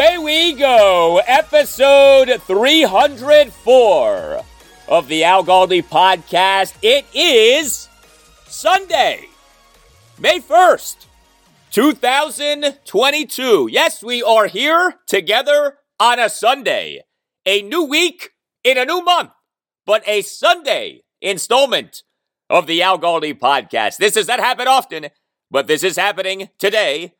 Away we go. Episode 304 of the Al Galdi podcast. It is Sunday, May 1st, 2022. Yes, we are here together on a Sunday. A new week in a new month, but a Sunday installment of the Al Galdi podcast. This does not happen often, but this is happening today.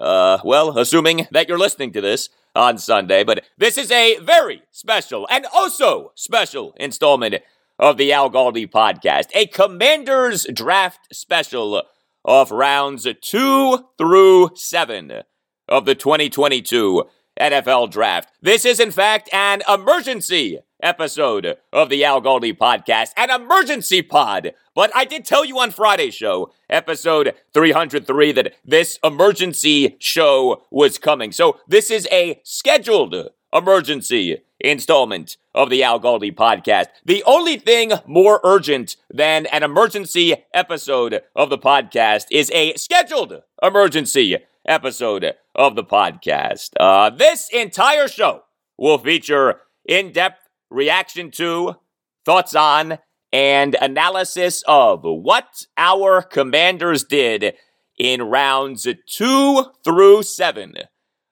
Uh, well, assuming that you're listening to this on Sunday, but this is a very special and also special installment of the Al Galdi podcast, a Commanders draft special of rounds two through seven of the 2022 NFL draft. This is, in fact, an emergency episode of the Al Galdi podcast, an emergency pod. But I did tell you on Friday's show, episode 303, that this emergency show was coming. So this is a scheduled emergency installment of the Al Galdi podcast. The only thing more urgent than an emergency episode of the podcast is a scheduled emergency episode of the podcast. Uh, this entire show will feature in depth reaction to, thoughts on, and analysis of what our commanders did in rounds two through seven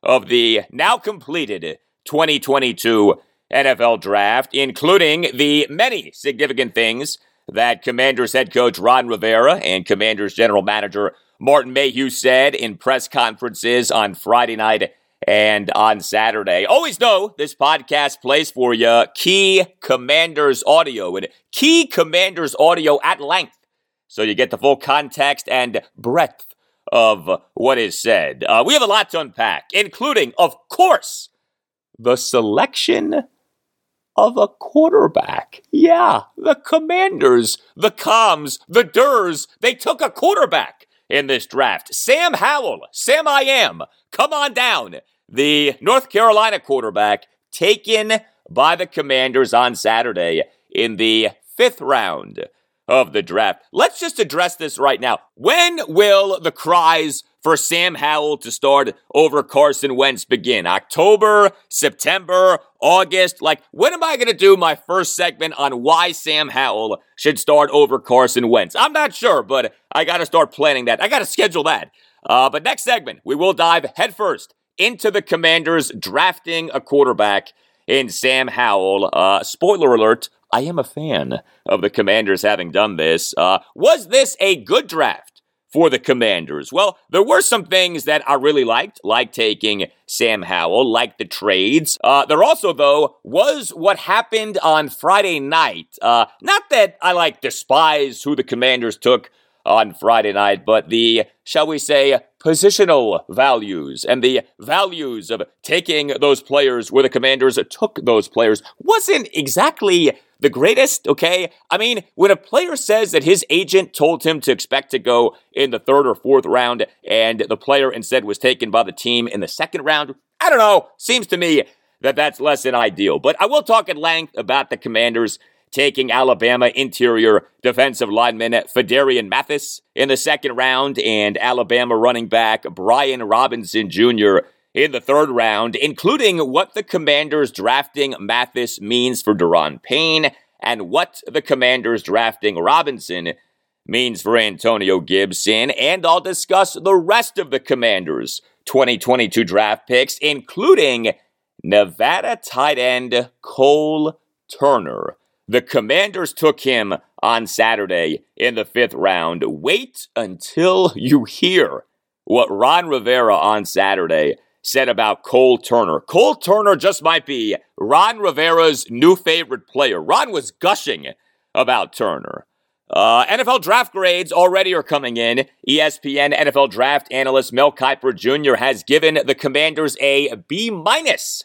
of the now completed 2022 NFL draft, including the many significant things that Commanders head coach Ron Rivera and Commanders general manager Martin Mayhew said in press conferences on Friday night and on Saturday. Always know this podcast plays for you key commanders audio and key commanders audio at length. So you get the full context and breadth of what is said. Uh, we have a lot to unpack, including, of course, the selection of a quarterback. Yeah, the commanders, the comms, the Durs, they took a quarterback in this draft. Sam Howell, Sam I am, come on down. The North Carolina quarterback taken by the Commanders on Saturday in the fifth round of the draft. Let's just address this right now. When will the cries for Sam Howell to start over Carson Wentz begin? October, September, August? Like, when am I going to do my first segment on why Sam Howell should start over Carson Wentz? I'm not sure, but I got to start planning that. I got to schedule that. Uh, but next segment, we will dive headfirst into the Commanders drafting a quarterback in Sam Howell. Uh, spoiler alert, I am a fan of the Commanders having done this. Uh, was this a good draft for the Commanders? Well, there were some things that I really liked, like taking Sam Howell, like the trades. Uh, there also, though, was what happened on Friday night. Uh, not that I like despise who the Commanders took on Friday night, but the, shall we say, positional values and the values of taking those players where the commanders took those players wasn't exactly the greatest, okay? I mean, when a player says that his agent told him to expect to go in the third or fourth round and the player instead was taken by the team in the second round, I don't know, seems to me that that's less than ideal. But I will talk at length about the Commanders taking Alabama interior defensive lineman Phidarian Mathis in the second round and Alabama running back Brian Robinson Jr. in the third round, including what the Commanders drafting Mathis means for Daron Payne and what the Commanders drafting Robinson means for Antonio Gibson. And I'll discuss the rest of the Commanders' 2022 draft picks, including Nevada tight end Cole Turner. The Commanders took him on Saturday in the fifth round. Wait until you hear what Ron Rivera on Saturday said about Cole Turner. Cole Turner just might be Ron Rivera's new favorite player. Ron was gushing about Turner. Uh, NFL draft grades already are coming in. ESPN NFL draft analyst Mel Kiper Jr. has given the Commanders a B minus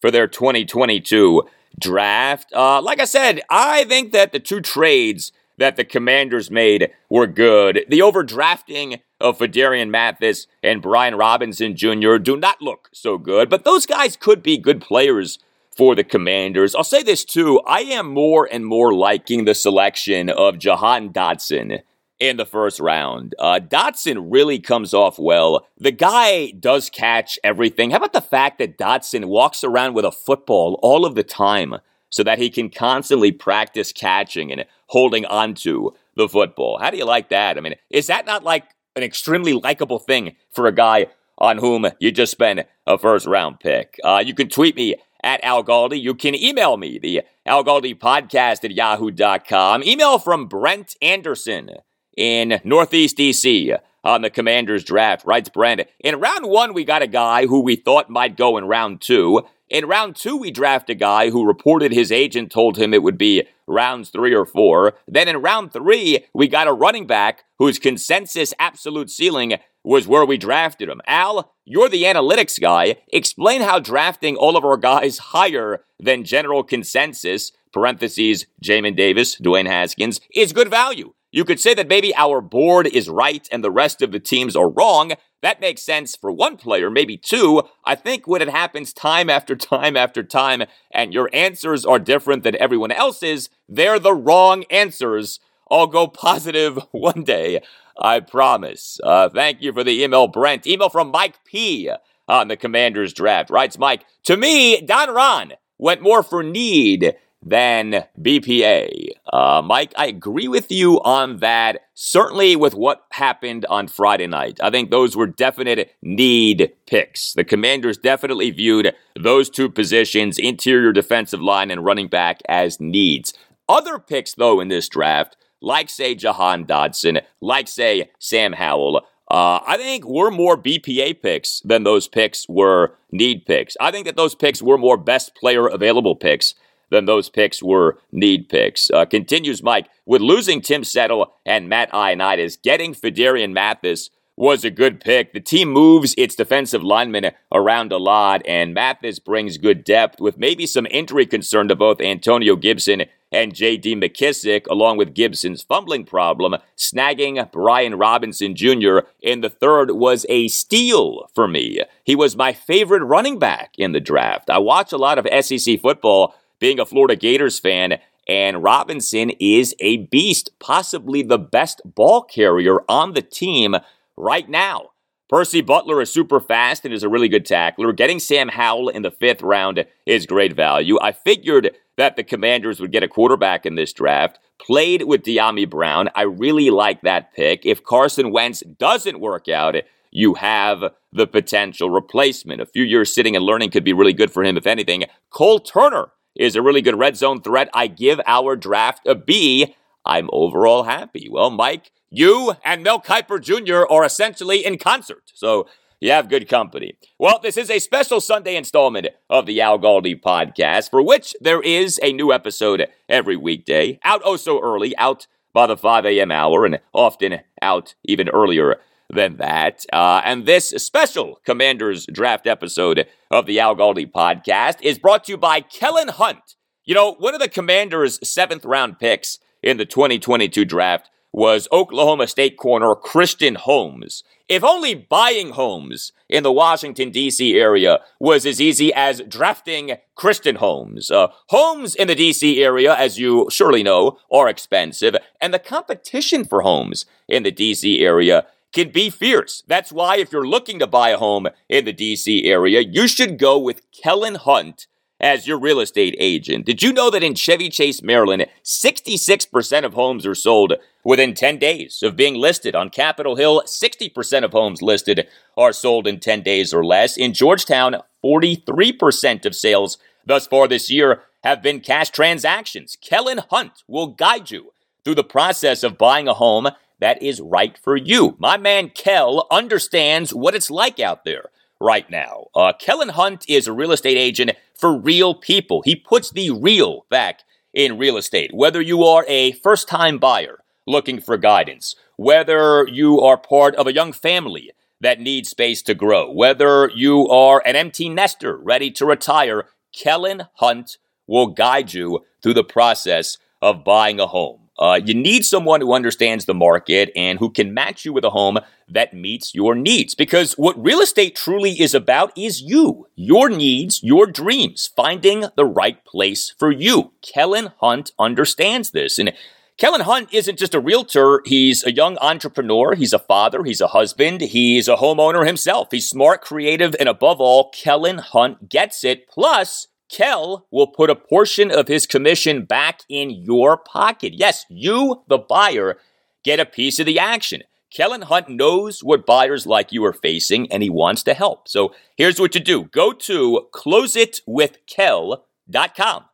for their 2022 draft. Uh, like I said, I think that the two trades that the Commanders made were good. The overdrafting of Phidarian Mathis and Brian Robinson Jr. do not look so good, but those guys could be good players for the Commanders. I'll say this too I am more and more liking the selection of Jahan Dotson in the first round. Uh, Dotson really comes off well. The guy does catch everything. How about the fact that Dotson walks around with a football all of the time so that he can constantly practice catching and holding onto the football? How do you like that? I mean, is that not like an extremely likable thing for a guy on whom you just spent a first round pick? Uh, you can tweet me at Al Galdi. You can email me, the Al Galdi podcast at yahoo.com. Email from Brent Anderson in Northeast DC on the Commanders draft. Writes Brent, in round one, we got a guy who we thought might go in round two. In round two, we draft a guy who reported his agent told him it would be rounds three or four. Then in round three, we got a running back whose consensus absolute ceiling was where we drafted him. Al, you're the analytics guy. Explain how drafting all of our guys higher than general consensus, parentheses, Jamin Davis, Dwayne Haskins, is good value. You could say that maybe our board is right and the rest of the teams are wrong. That makes sense for one player, maybe two. I think when it happens time after time after time and your answers are different than everyone else's, they're the wrong answers. I'll go positive one day, I promise. Uh, thank you for the email, Brent. Email from Mike P. on the Commanders draft. Writes Mike, to me, Don Ron went more for need than BPA. Uh, Mike, I agree with you on that. Certainly with what happened on Friday night. I think those were definite need picks. The Commanders definitely viewed those two positions, interior defensive line and running back, as needs. Other picks, though, in this draft, like, say, Jahan Dotson, like, say, Sam Howell, uh, I think we're more BPA picks than those picks were need picks. I think that those picks were more best player available picks than those picks were need picks. Uh, continues Mike, with losing Tim Settle and Matt Ioannidis, getting Phidarian Mathis was a good pick. The team moves its defensive linemen around a lot, and Mathis brings good depth with maybe some injury concern to both Antonio Gibson and J.D. McKissic, along with Gibson's fumbling problem. Snagging Brian Robinson Jr. in the third was a steal for me. He was my favorite running back in the draft. I watch a lot of SEC football being a Florida Gators fan, and Robinson is a beast, possibly the best ball carrier on the team right now. Percy Butler is super fast and is a really good tackler. Getting Sam Howell in the fifth round is great value. I figured that the Commanders would get a quarterback in this draft. Played with Dyami Brown. I really like that pick. If Carson Wentz doesn't work out, you have the potential replacement. A few years sitting and learning could be really good for him, if anything. Cole Turner is a really good red zone threat. I give our draft a B. I'm overall happy. Well, Mike, you and Mel Kiper Jr. are essentially in concert. So you have good company. Well, this is a special Sunday installment of the Al Galdi podcast, for which there is a new episode every weekday, out oh so early, out by the 5 a.m. hour, and often out even earlier than that. Uh, and this special Commanders Draft episode of the Al Galdi podcast is brought to you by Kellen Hunt. You know, one of the Commanders' seventh round picks in the 2022 draft was Oklahoma State corner Christian Holmes. If only buying homes in the Washington, D.C. area was as easy as drafting Christian Holmes. Uh, homes in the D.C. area, as you surely know, are expensive, and the competition for homes in the D.C. area can be fierce. That's why if you're looking to buy a home in the D.C. area, you should go with Kellen Hunt as your real estate agent. Did you know that in Chevy Chase, Maryland, 66% of homes are sold within 10 days of being listed? On Capitol Hill, 60% of homes listed are sold in 10 days or less. In Georgetown, 43% of sales thus far this year have been cash transactions. Kellen Hunt will guide you through the process of buying a home that is right for you. My man Kel understands what it's like out there right now. Uh, Kellen Hunt is a real estate agent for real people. He puts the real back in real estate. Whether you are a first time buyer looking for guidance, whether you are part of a young family that needs space to grow, whether you are an empty nester ready to retire, Kellen Hunt will guide you through the process of buying a home. Uh, you need someone who understands the market and who can match you with a home that meets your needs. Because what real estate truly is about is you, your needs, your dreams, finding the right place for you. Kellen Hunt understands this. And Kellen Hunt isn't just a realtor, he's a young entrepreneur, he's a father, he's a husband, he's a homeowner himself. He's smart, creative, and above all, Kellen Hunt gets it. Plus, Kel will put a portion of his commission back in your pocket. Yes, you, the buyer, get a piece of the action. Kellen Hunt knows what buyers like you are facing and he wants to help. So here's what you do go to closeitwithkel.com.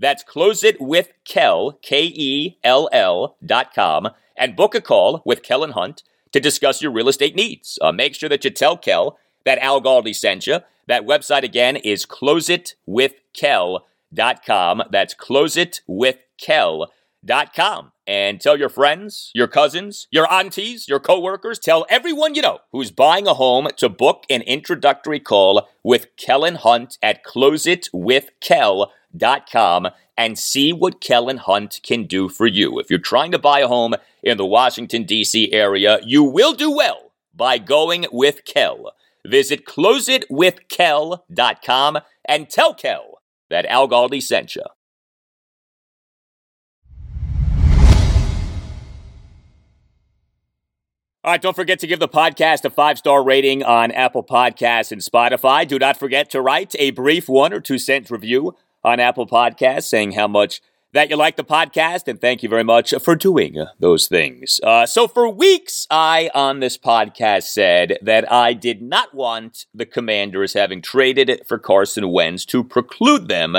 That's closeitwithkel, K E L L.com, and book a call with Kellen Hunt to discuss your real estate needs. Uh, make sure that you tell Kel that Al Galdi sent you. That website again is closeitwithkel.com. That's closeitwithkel.com. And tell your friends, your cousins, your aunties, your coworkers, tell everyone you know who's buying a home to book an introductory call with Kellen Hunt at closeitwithkel.com and see what Kellen Hunt can do for you. If you're trying to buy a home in the Washington, D.C. area, you will do well by going with Kel. Visit closeitwithkel.com and tell Kel that Al Galdi sent you. All right, don't forget to give the podcast a five star rating on Apple Podcasts and Spotify. Do not forget to write a brief one or two cent review on Apple Podcasts saying how much that you like the podcast, and thank you very much for doing those things. Uh, so, for weeks, I on this podcast said that I did not want the Commanders having traded for Carson Wentz to preclude them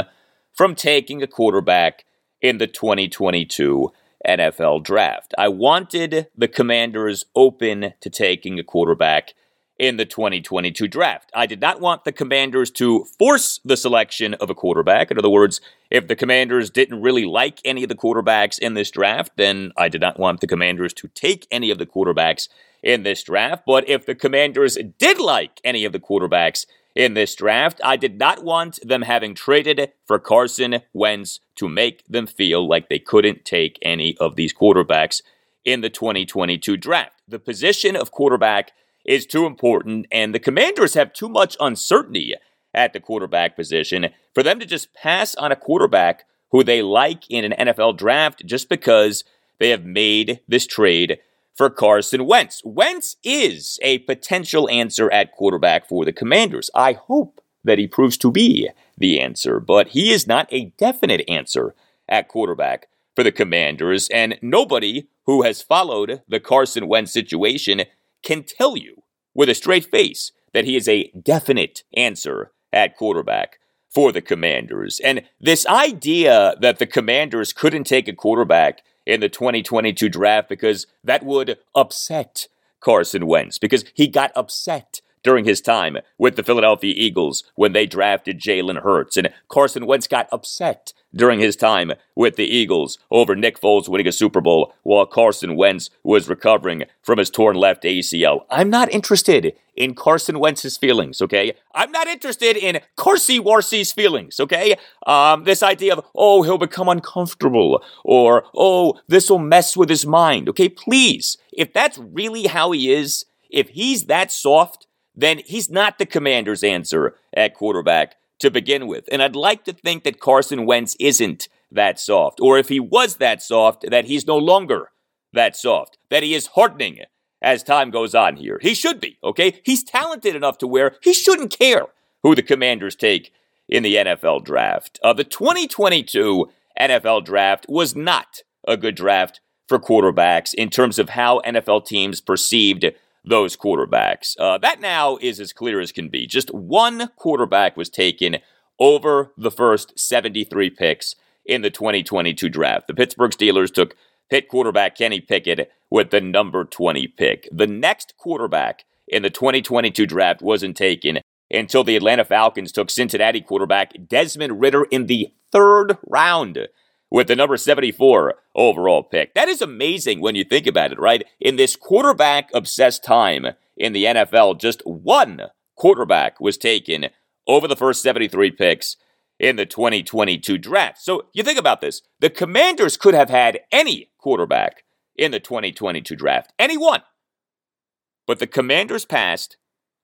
from taking a quarterback in the 2022 NFL draft. I wanted the Commanders open to taking a quarterback in the 2022 draft. I did not want the commanders to force the selection of a quarterback. In other words, if the commanders didn't really like any of the quarterbacks in this draft, then I did not want the commanders to take any of the quarterbacks in this draft. But if the commanders did like any of the quarterbacks in this draft, I did not want them having traded for Carson Wentz to make them feel like they couldn't take any of these quarterbacks in the 2022 draft. The position of quarterback is too important, and the commanders have too much uncertainty at the quarterback position for them to just pass on a quarterback who they like in an NFL draft just because they have made this trade for Carson Wentz. Wentz is a potential answer at quarterback for the commanders. I hope that he proves to be the answer, but he is not a definite answer at quarterback for the commanders, and nobody who has followed the Carson Wentz situation can tell you with a straight face that he is a definite answer at quarterback for the Commanders. And this idea that the Commanders couldn't take a quarterback in the 2022 draft because that would upset Carson Wentz, because he got upset during his time with the Philadelphia Eagles when they drafted Jalen Hurts. And Carson Wentz got upset during his time with the Eagles over Nick Foles winning a Super Bowl while Carson Wentz was recovering from his torn left ACL. I'm not interested in Carson Wentz's feelings, okay? I'm not interested in Carsey Warcy's feelings, okay? Um, this idea of, oh, he'll become uncomfortable or, oh, this will mess with his mind, okay? Please, if that's really how he is, if he's that soft, then he's not the commander's answer at quarterback to begin with. And I'd like to think that Carson Wentz isn't that soft, or if he was that soft, that he's no longer that soft, that he is hardening as time goes on here. He should be, okay? He's talented enough to where he shouldn't care who the commanders take in the NFL draft. Uh, the 2022 NFL draft was not a good draft for quarterbacks in terms of how NFL teams perceived those quarterbacks. Uh, that now is as clear as can be. Just one quarterback was taken over the first 73 picks in the 2022 draft. The Pittsburgh Steelers took Pitt quarterback Kenny Pickett with the number 20 pick. The next quarterback in the 2022 draft wasn't taken until the Atlanta Falcons took Cincinnati quarterback Desmond Ridder in the third round with the number 74 overall pick. That is amazing when you think about it, right? In this quarterback obsessed time in the NFL, just one quarterback was taken over the first 73 picks in the 2022 draft. So you think about this. The Commanders could have had any quarterback in the 2022 draft, any one. But the Commanders passed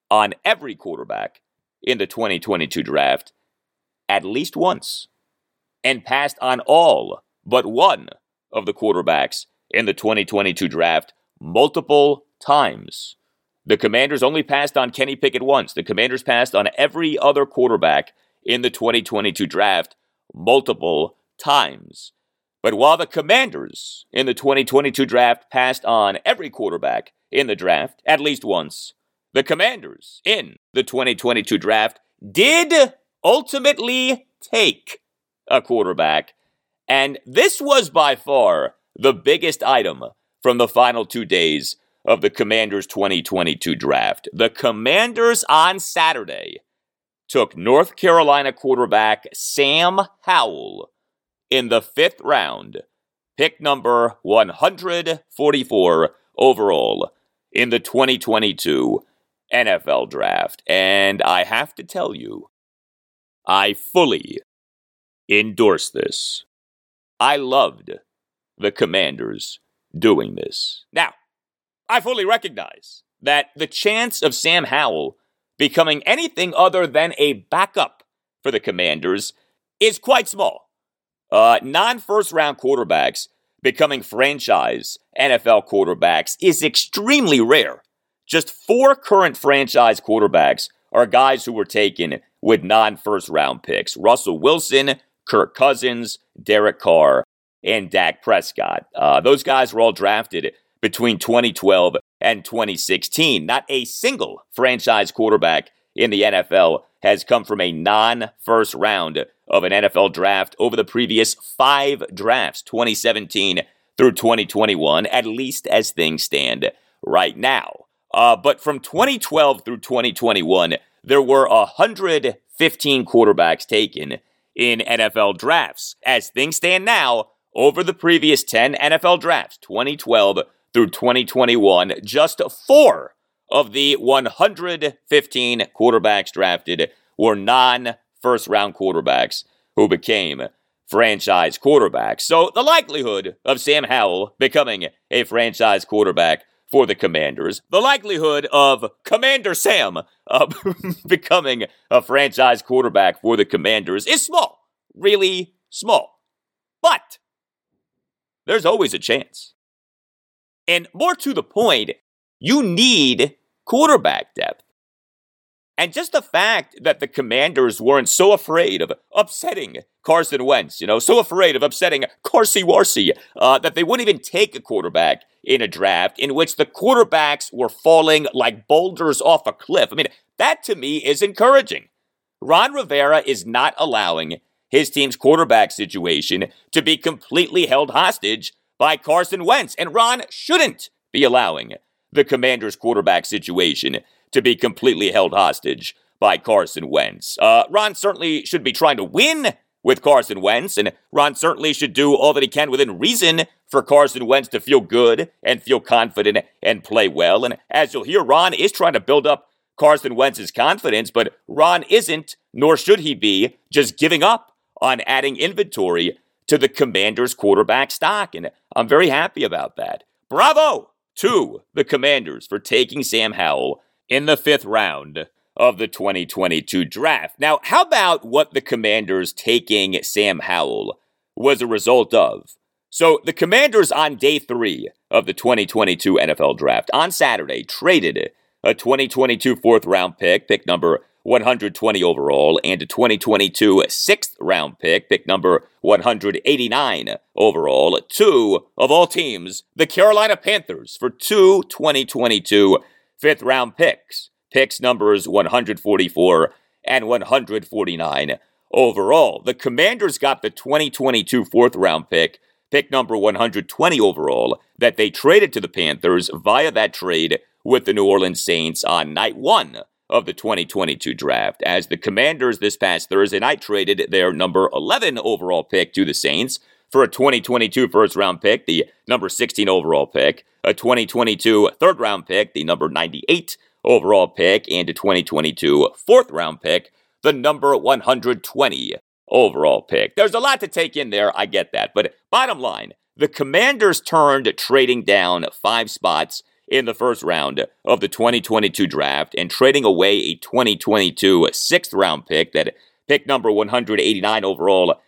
on every quarterback in the 2022 draft at least once and passed on all but one of the quarterbacks in the 2022 draft multiple times. The Commanders only passed on Kenny Pickett once. The Commanders passed on every other quarterback in the 2022 draft multiple times. But while the Commanders in the 2022 draft passed on every quarterback in the draft at least once, the Commanders in the 2022 draft did ultimately take a quarterback. And this was by far the biggest item from the final two days of the Commanders 2022 draft. The Commanders on Saturday took North Carolina quarterback Sam Howell in the fifth round, pick number 144 overall in the 2022 NFL draft. And I have to tell you, I fully endorse this. I loved the commanders doing this. Now, I fully recognize that the chance of Sam Howell becoming anything other than a backup for the commanders is quite small. Uh, non first round quarterbacks becoming franchise NFL quarterbacks is extremely rare. Just four current franchise quarterbacks are guys who were taken with non first round picks Russell Wilson, Kirk Cousins, Derek Carr, and Dak Prescott. Uh, those guys were all drafted between 2012 and 2016. Not a single franchise quarterback in the NFL has come from a non first round of an NFL draft over the previous five drafts, 2017 through 2021, at least as things stand right now. Uh, but from 2012 through 2021, there were 115 quarterbacks taken in NFL drafts. As things stand now, over the previous 10 NFL drafts, 2012 through 2021, just four of the 115 quarterbacks drafted were non first round quarterbacks who became franchise quarterbacks. So the likelihood of Sam Howell becoming a franchise quarterback for the Commanders. The likelihood of Commander Sam uh, becoming a franchise quarterback for the Commanders is small, really small. But there's always a chance. And more to the point, you need quarterback depth. And just the fact that the commanders weren't so afraid of upsetting Carson Wentz, you know, so afraid of upsetting Carsey Warcy, uh, that they wouldn't even take a quarterback in a draft in which the quarterbacks were falling like boulders off a cliff. I mean, that to me is encouraging. Ron Rivera is not allowing his team's quarterback situation to be completely held hostage by Carson Wentz, and Ron shouldn't be allowing the Commanders' quarterback situation to be completely held hostage by Carson Wentz. Uh, Ron certainly should be trying to win with Carson Wentz, and Ron certainly should do all that he can within reason for Carson Wentz to feel good and feel confident and play well. And as you'll hear, Ron is trying to build up Carson Wentz's confidence, but Ron isn't, nor should he be, just giving up on adding inventory to the Commanders' quarterback stock. And I'm very happy about that. Bravo to the Commanders for taking Sam Howell in the fifth round of the 2022 draft. Now, how about what the Commanders taking Sam Howell was a result of? So, the Commanders on day three of the 2022 NFL draft on Saturday traded a 2022 fourth round pick, pick number 120 overall, and a 2022 sixth round pick, pick number 189 overall, to of all teams, the Carolina Panthers, for two 2022 fifth round picks picks numbers 144 and 149 overall. The Commanders got the 2022 fourth round pick, pick number 120 overall, that they traded to the Panthers via that trade with the New Orleans Saints on night one of the 2022 draft, as the Commanders this past Thursday night traded their number 11 overall pick to the Saints for a 2022 first round pick, the number 16 overall pick, a 2022 third round pick, the number 98 overall pick and a 2022 fourth round pick, the number 120 overall pick. There's a lot to take in there, I get that. But bottom line, the Commanders turned trading down five spots in the first round of the 2022 draft and trading away a 2022 sixth round pick, that pick number 189 overall,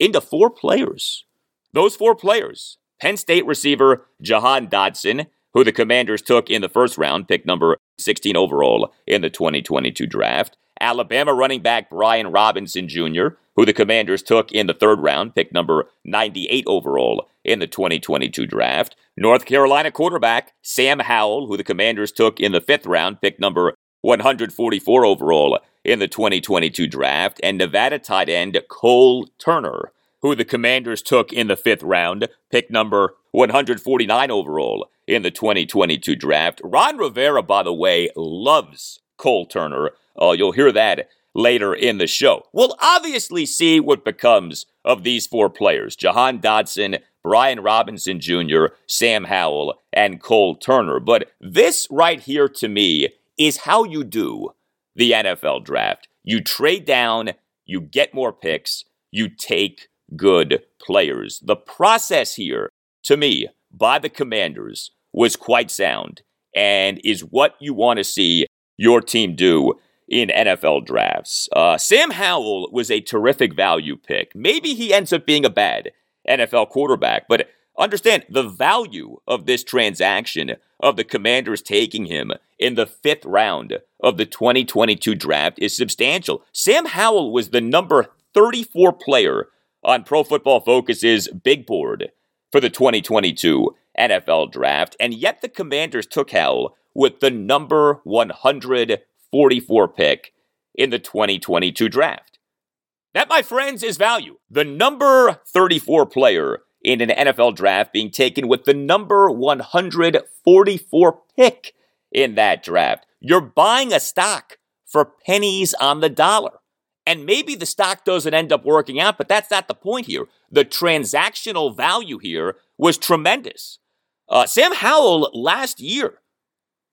into four players. Those four players Penn State receiver Jahan Dotson, who the Commanders took in the first round, pick number 16 overall in the 2022 draft. Alabama running back Brian Robinson Jr., who the Commanders took in the third round, pick number 98 overall in the 2022 draft. North Carolina quarterback Sam Howell, who the Commanders took in the fifth round, pick number 144 overall in the 2022 draft. And Nevada tight end Cole Turner, who the Commanders took in the fifth round, pick number 149 overall in the 2022 draft. Ron Rivera, by the way, loves Cole Turner. Uh, you'll hear that later in the show. We'll obviously see what becomes of these four players Jahan Dotson, Brian Robinson Jr., Sam Howell, and Cole Turner. But this right here to me is how you do the NFL draft. You trade down, you get more picks, you take good players. The process here, to me, by the commanders was quite sound and is what you want to see your team do in NFL drafts. Uh, Sam Howell was a terrific value pick. Maybe he ends up being a bad NFL quarterback, but understand the value of this transaction of the Commanders taking him in the fifth round of the 2022 draft is substantial. Sam Howell was the number 34 player on Pro Football Focus's big board for the 2022 NFL draft, and yet the Commanders took Howell with the number 144 pick in the 2022 draft. That, my friends, is value. The number 34 player in an NFL draft being taken with the number 144 pick in that draft. You're buying a stock for pennies on the dollar. And maybe the stock doesn't end up working out, but that's not the point here. The transactional value here was tremendous. Uh, Sam Howell last year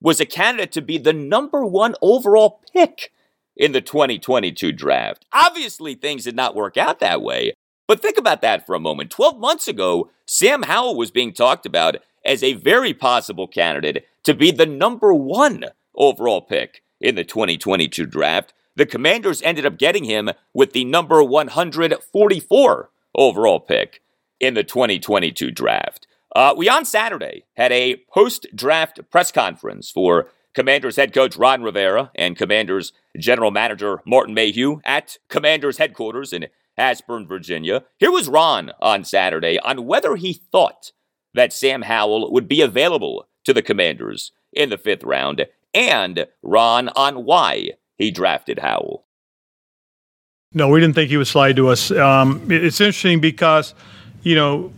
was a candidate to be the number one overall pick in the 2022 draft. Obviously, things did not work out that way, but think about that for a moment. 12 months ago, Sam Howell was being talked about as a very possible candidate to be the number one overall pick in the 2022 draft. The Commanders ended up getting him with the number 144 overall pick in the 2022 draft. Uh, we on Saturday had a post draft press conference for Commanders head coach Ron Rivera and Commanders general manager Martin Mayhew at Commanders headquarters in Ashburn, Virginia. Here was Ron on Saturday on whether he thought that Sam Howell would be available to the Commanders in the fifth round, and Ron on why he drafted Howell. No, we didn't think he would slide to us. Um, it's interesting because, you know,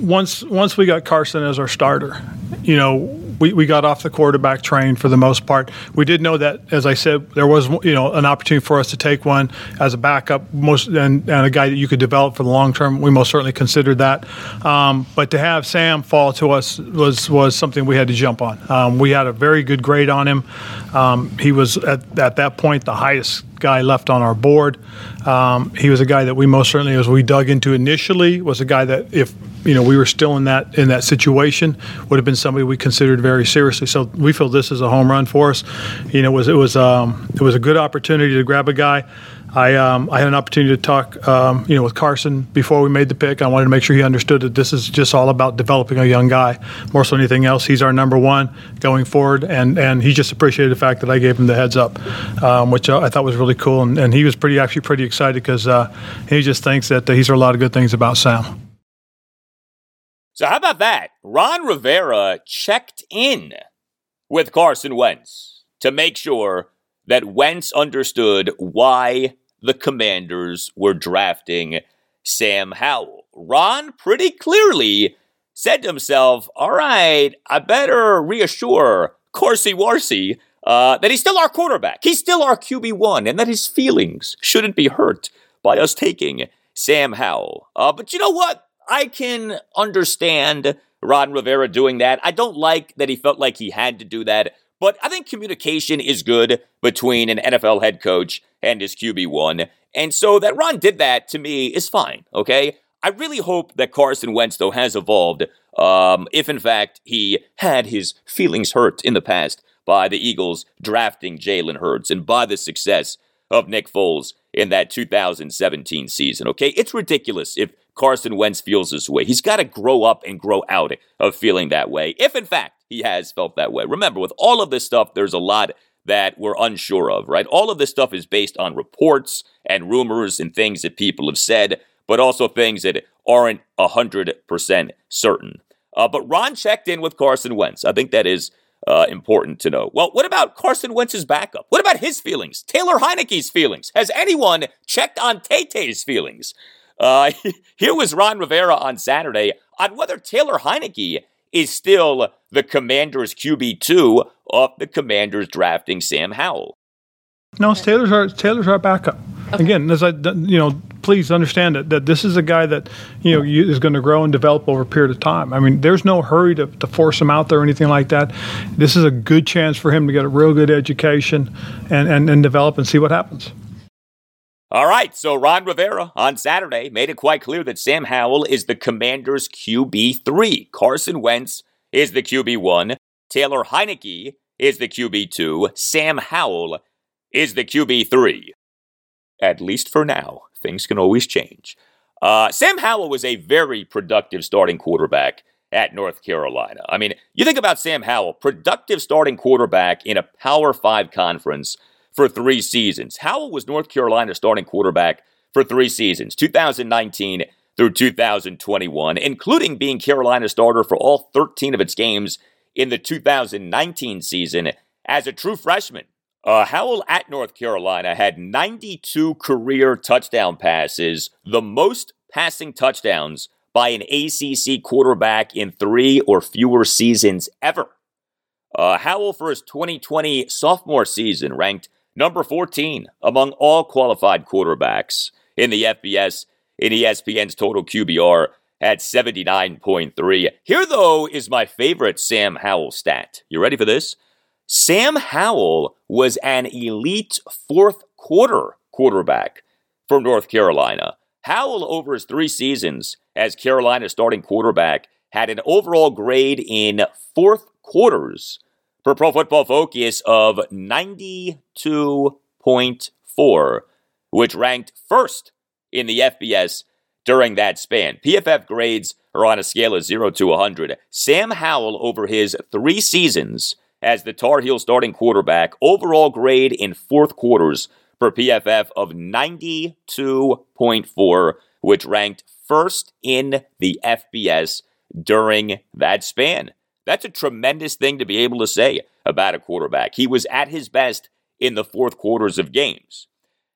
once once we got Carson as our starter, you know, we, we got off the quarterback train for the most part. We did know that, as I said, there was you know an opportunity for us to take one as a backup, most and, and a guy that you could develop for the long term. We most certainly considered that. Um, but to have Sam fall to us was was something we had to jump on. Um, we had a very good grade on him. Um, he was at, at that point the highest guy left on our board. Um, he was a guy that we most certainly, as we dug into initially, was a guy that if you know we were still in that in that situation, would have been somebody we considered very seriously. So we feel this is a home run for us. You know, it was it was um, it was a good opportunity to grab a guy I, um, I had an opportunity to talk, um, you know, with Carson before we made the pick. I wanted to make sure he understood that this is just all about developing a young guy more so than anything else. He's our number one going forward, and, and he just appreciated the fact that I gave him the heads up, um, which I thought was really cool. And, and he was pretty actually pretty excited because uh, he just thinks that he's heard a lot of good things about Sam. So how about that? Ron Rivera checked in with Carson Wentz to make sure that Wentz understood why the Commanders were drafting Sam Howell. Ron pretty clearly said to himself, All right, I better reassure Corsi Warsi uh, that he's still our quarterback. He's still our QB1, and that his feelings shouldn't be hurt by us taking Sam Howell. Uh, but you know what? I can understand Ron Rivera doing that. I don't like that he felt like he had to do that. But I think communication is good between an NFL head coach and his QB1. And so that Ron did that to me is fine, okay? I really hope that Carson Wentz, though, has evolved. Um, if in fact he had his feelings hurt in the past by the Eagles drafting Jalen Hurts and by the success of Nick Foles in that 2017 season, okay? It's ridiculous if Carson Wentz feels this way. He's got to grow up and grow out of feeling that way, if in fact he has felt that way. Remember, with all of this stuff, there's a lot that we're unsure of, right? All of this stuff is based on reports and rumors and things that people have said, but also things that aren't 100% certain. Uh, but Ron checked in with Carson Wentz. I think that is uh, important to know. Well, what about Carson Wentz's backup? What about his feelings? Taylor Heinicke's feelings? Has anyone checked on Tay Tay's feelings? Uh, here was Ron Rivera on Saturday on whether Taylor Heinicke is still the Commanders QB2 of the Commanders drafting Sam Howell. No, Taylor's our Taylor's our backup. Okay. Again, as I you know, please understand that, that this is a guy that you know is going to grow and develop over a period of time. I mean, there's no hurry to, to force him out there or anything like that. This is a good chance for him to get a real good education and, and, and develop and see what happens. All right, so Ron Rivera on Saturday made it quite clear that Sam Howell is the Commanders' QB3. Carson Wentz is the QB1. Taylor Heinicke is the QB2. Sam Howell is the QB3. At least for now. Things can always change. Uh, Sam Howell was a very productive starting quarterback at North Carolina. I mean, you think about Sam Howell, productive starting quarterback in a Power 5 conference for three seasons. Howell was North Carolina's starting quarterback for three seasons, 2019 through 2021, including being Carolina's starter for all 13 of its games in the 2019 season as a true freshman. Uh, Howell at North Carolina had 92 career touchdown passes, the most passing touchdowns by an ACC quarterback in three or fewer seasons ever. Uh, Howell, for his 2020 sophomore season, ranked number 14 among all qualified quarterbacks in the FBS in ESPN's total QBR at 79.3. Here, though, is my favorite Sam Howell stat. You ready for this? Sam Howell was an elite fourth quarter quarterback from North Carolina. Howell, over his three seasons as Carolina's starting quarterback, had an overall grade in fourth quarters for Pro Football Focus of 92.4, which ranked first in the FBS during that span. PFF grades are on a scale of 0 to 100. Sam Howell, over his three seasons as the Tar Heel starting quarterback, overall grade in fourth quarters for PFF of 92.4, which ranked first in the FBS during that span. That's a tremendous thing to be able to say about a quarterback. He was at his best in the fourth quarters of games.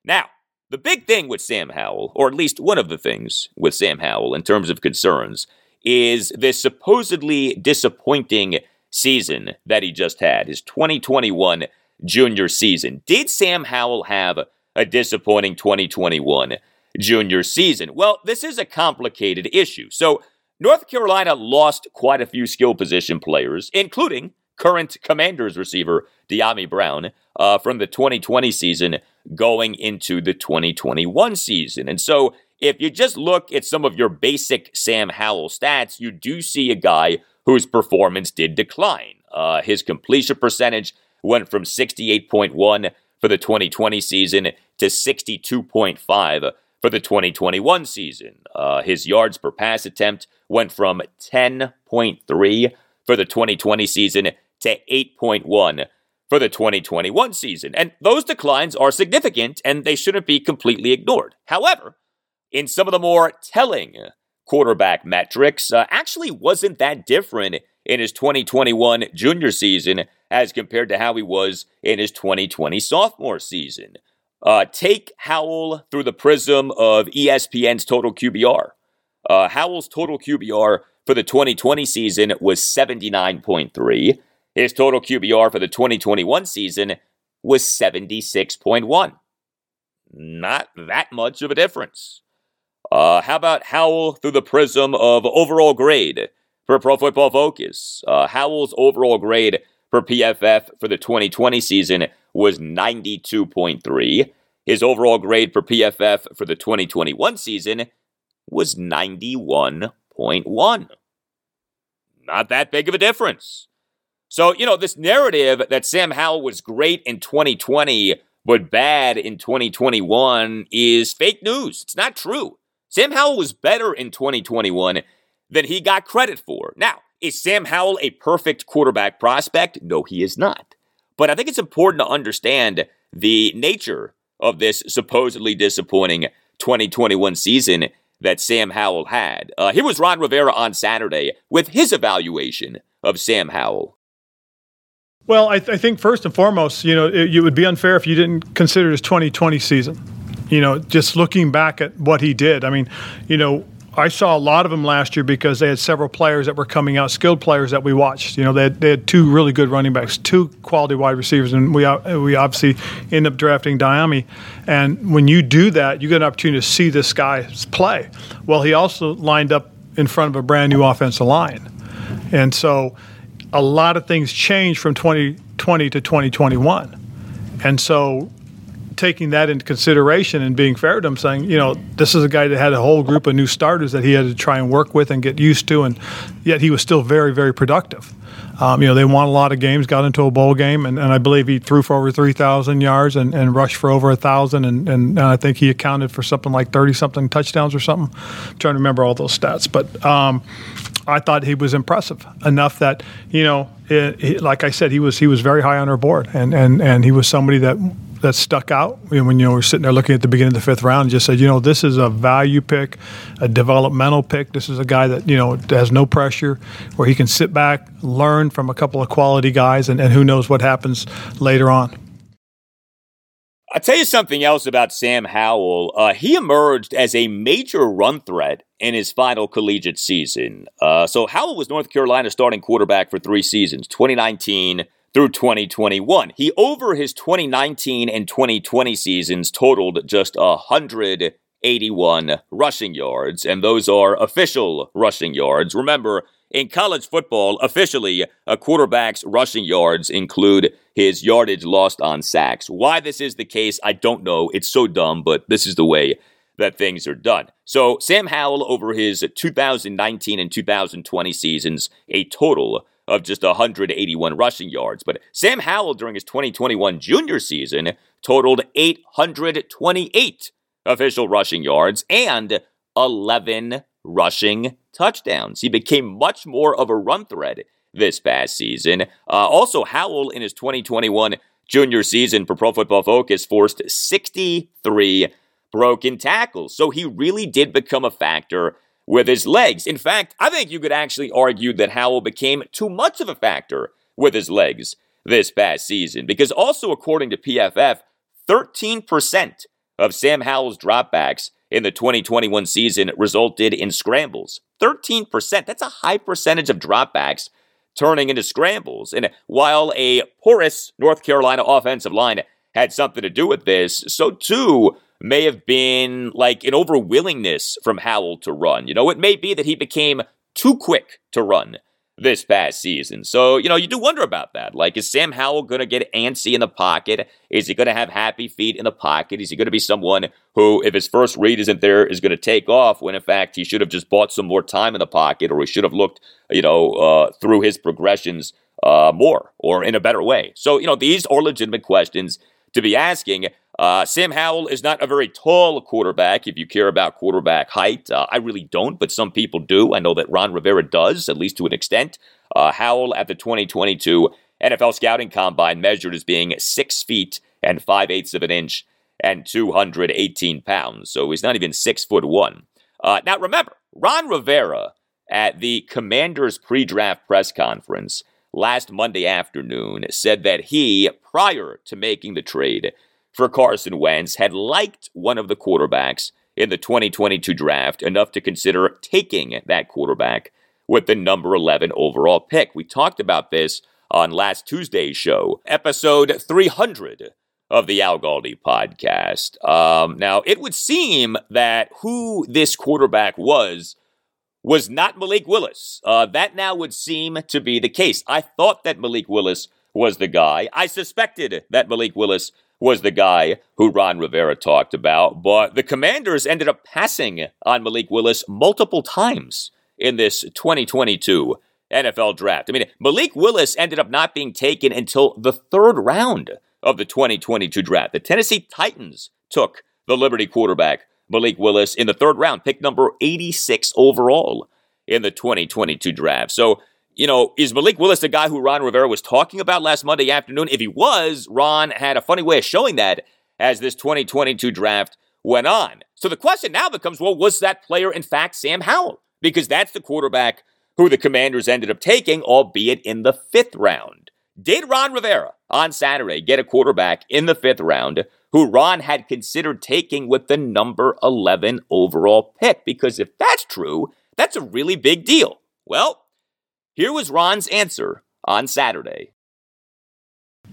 Now, the big thing with Sam Howell, or at least one of the things with Sam Howell in terms of concerns, is this supposedly disappointing season that he just had, his 2021 junior season. Did Sam Howell have a disappointing 2021 junior season? Well, this is a complicated issue. So, North Carolina lost quite a few skill position players, including current Commanders receiver Dyami Brown uh, from the 2020 season going into the 2021 season. And so, if you just look at some of your basic Sam Howell stats, you do see a guy whose performance did decline. Uh, his completion percentage went from 68.1 for the 2020 season to 62.5 for the 2021 season. Uh, his yards per pass attempt went from 10.3 for the 2020 season to 8.1 for the 2021 season. And those declines are significant and they shouldn't be completely ignored. However, in some of the more telling quarterback metrics, uh, actually wasn't that different in his 2021 junior season as compared to how he was in his 2020 sophomore season. Uh, take Howell through the prism of ESPN's total QBR. Uh, Howell's total QBR for the 2020 season was 79.3. His total QBR for the 2021 season was 76.1. Not that much of a difference. Uh, how about Howell through the prism of overall grade for Pro Football Focus? Uh, Howell's overall grade for PFF for the 2020 season was 92.3. His overall grade for PFF for the 2021 season was 91.1. Not that big of a difference. So, you know, this narrative that Sam Howell was great in 2020 but bad in 2021 is fake news. It's not true. Sam Howell was better in 2021 than he got credit for. Now, is Sam Howell a perfect quarterback prospect? No, he is not. But I think it's important to understand the nature of this supposedly disappointing 2021 season that Sam Howell had. Uh, here was Ron Rivera on Saturday with his evaluation of Sam Howell. Well, I, th- I think first and foremost, you know, it, it would be unfair if you didn't consider his 2020 season. You know, just looking back at what he did. I mean, you know, I saw a lot of them last year because they had several players that were coming out, skilled players that we watched. You know, they had, they had two really good running backs, two quality wide receivers, and we we obviously end up drafting Dyami. And when you do that, you get an opportunity to see this guy play. Well, he also lined up in front of a brand new offensive line, and so a lot of things changed from 2020 to 2021. And so taking that into consideration and being fair to him, saying, you know, this is a guy that had a whole group of new starters that he had to try and work with and get used to, and yet he was still very, very productive. Um, you know, they won a lot of games, got into a bowl game, and, and I believe he threw for over 3,000 yards and, and rushed for over 1,000, and, and, I think he accounted for something like 30 something touchdowns or something. I'm trying to remember all those stats. But um, I thought he was impressive enough that, you know, it, it, like I said, he was he was very high on our board, and, and, and he was somebody that that stuck out when you know we're sitting there looking at the beginning of the fifth round just said, you know, this is a value pick, a developmental pick. This is a guy that you know has no pressure, where he can sit back, learn from a couple of quality guys, and, and who knows what happens later on. I'll tell you something else about Sam Howell. Uh, he emerged as a major run threat in his final collegiate season. Uh, so Howell was North Carolina's starting quarterback for three seasons, 2019 through 2021. He, over his 2019 and 2020 seasons, totaled just 181 rushing yards, and those are official rushing yards. Remember, in college football, officially, a quarterback's rushing yards include his yardage lost on sacks. Why this is the case, I don't know. It's so dumb, but this is the way that things are done. So, Sam Howell, over his 2019 and 2020 seasons, a total of just 181 rushing yards. But Sam Howell, during his 2021 junior season, totaled 828 official rushing yards and 11 rushing touchdowns. He became much more of a run threat this past season. Uh, also, Howell in his 2021 junior season for Pro Football Focus forced 63 broken tackles. So he really did become a factor with his legs. In fact, I think you could actually argue that Howell became too much of a factor with his legs this past season because also according to PFF, 13% of Sam Howell's dropbacks in the 2021 season resulted in scrambles. 13%, that's a high percentage of dropbacks turning into scrambles. And while a porous North Carolina offensive line had something to do with this, so too may have been like an overwillingness from Howell to run. You know, it may be that he became too quick to run this past season. So, you know, you do wonder about that. Like, is Sam Howell going to get antsy in the pocket? Is he going to have happy feet in the pocket? Is he going to be someone who, if his first read isn't there, is going to take off when in fact he should have just bought some more time in the pocket or he should have looked, you know, uh, through his progressions uh, more or in a better way? So, you know, these are legitimate questions to be asking. Uh, Sam Howell is not a very tall quarterback if you care about quarterback height. Uh, I really don't, but some people do. I know that Ron Rivera does, at least to an extent. Uh, Howell at the 2022 NFL Scouting Combine measured as being six feet and five eighths of an inch and 218 pounds. So he's not even six foot one. Uh, now remember, Ron Rivera at the Commanders pre draft press conference last Monday afternoon said that he, prior to making the trade, for Carson Wentz had liked one of the quarterbacks in the 2022 draft enough to consider taking that quarterback with the number 11 overall pick. We talked about this on last Tuesday's show, episode 300 of the Al Galdi podcast. Um, now, it would seem that who this quarterback was was not Malik Willis. Uh, that now would seem to be the case. I thought that Malik Willis was the guy. I suspected that Malik Willis was the guy who Ron Rivera talked about, but the Commanders ended up passing on Malik Willis multiple times in this 2022 NFL draft. I mean, Malik Willis ended up not being taken until the third round of the 2022 draft. The Tennessee Titans took the Liberty quarterback, Malik Willis, in the third round, pick number 86 overall in the 2022 draft. So you know, is Malik Willis the guy who Ron Rivera was talking about last Monday afternoon? If he was, Ron had a funny way of showing that as this 2022 draft went on. So the question now becomes well, was that player in fact Sam Howell? Because that's the quarterback who the commanders ended up taking, albeit in the fifth round. Did Ron Rivera on Saturday get a quarterback in the fifth round who Ron had considered taking with the number 11 overall pick? Because if that's true, that's a really big deal. Well, here was Ron's answer on Saturday.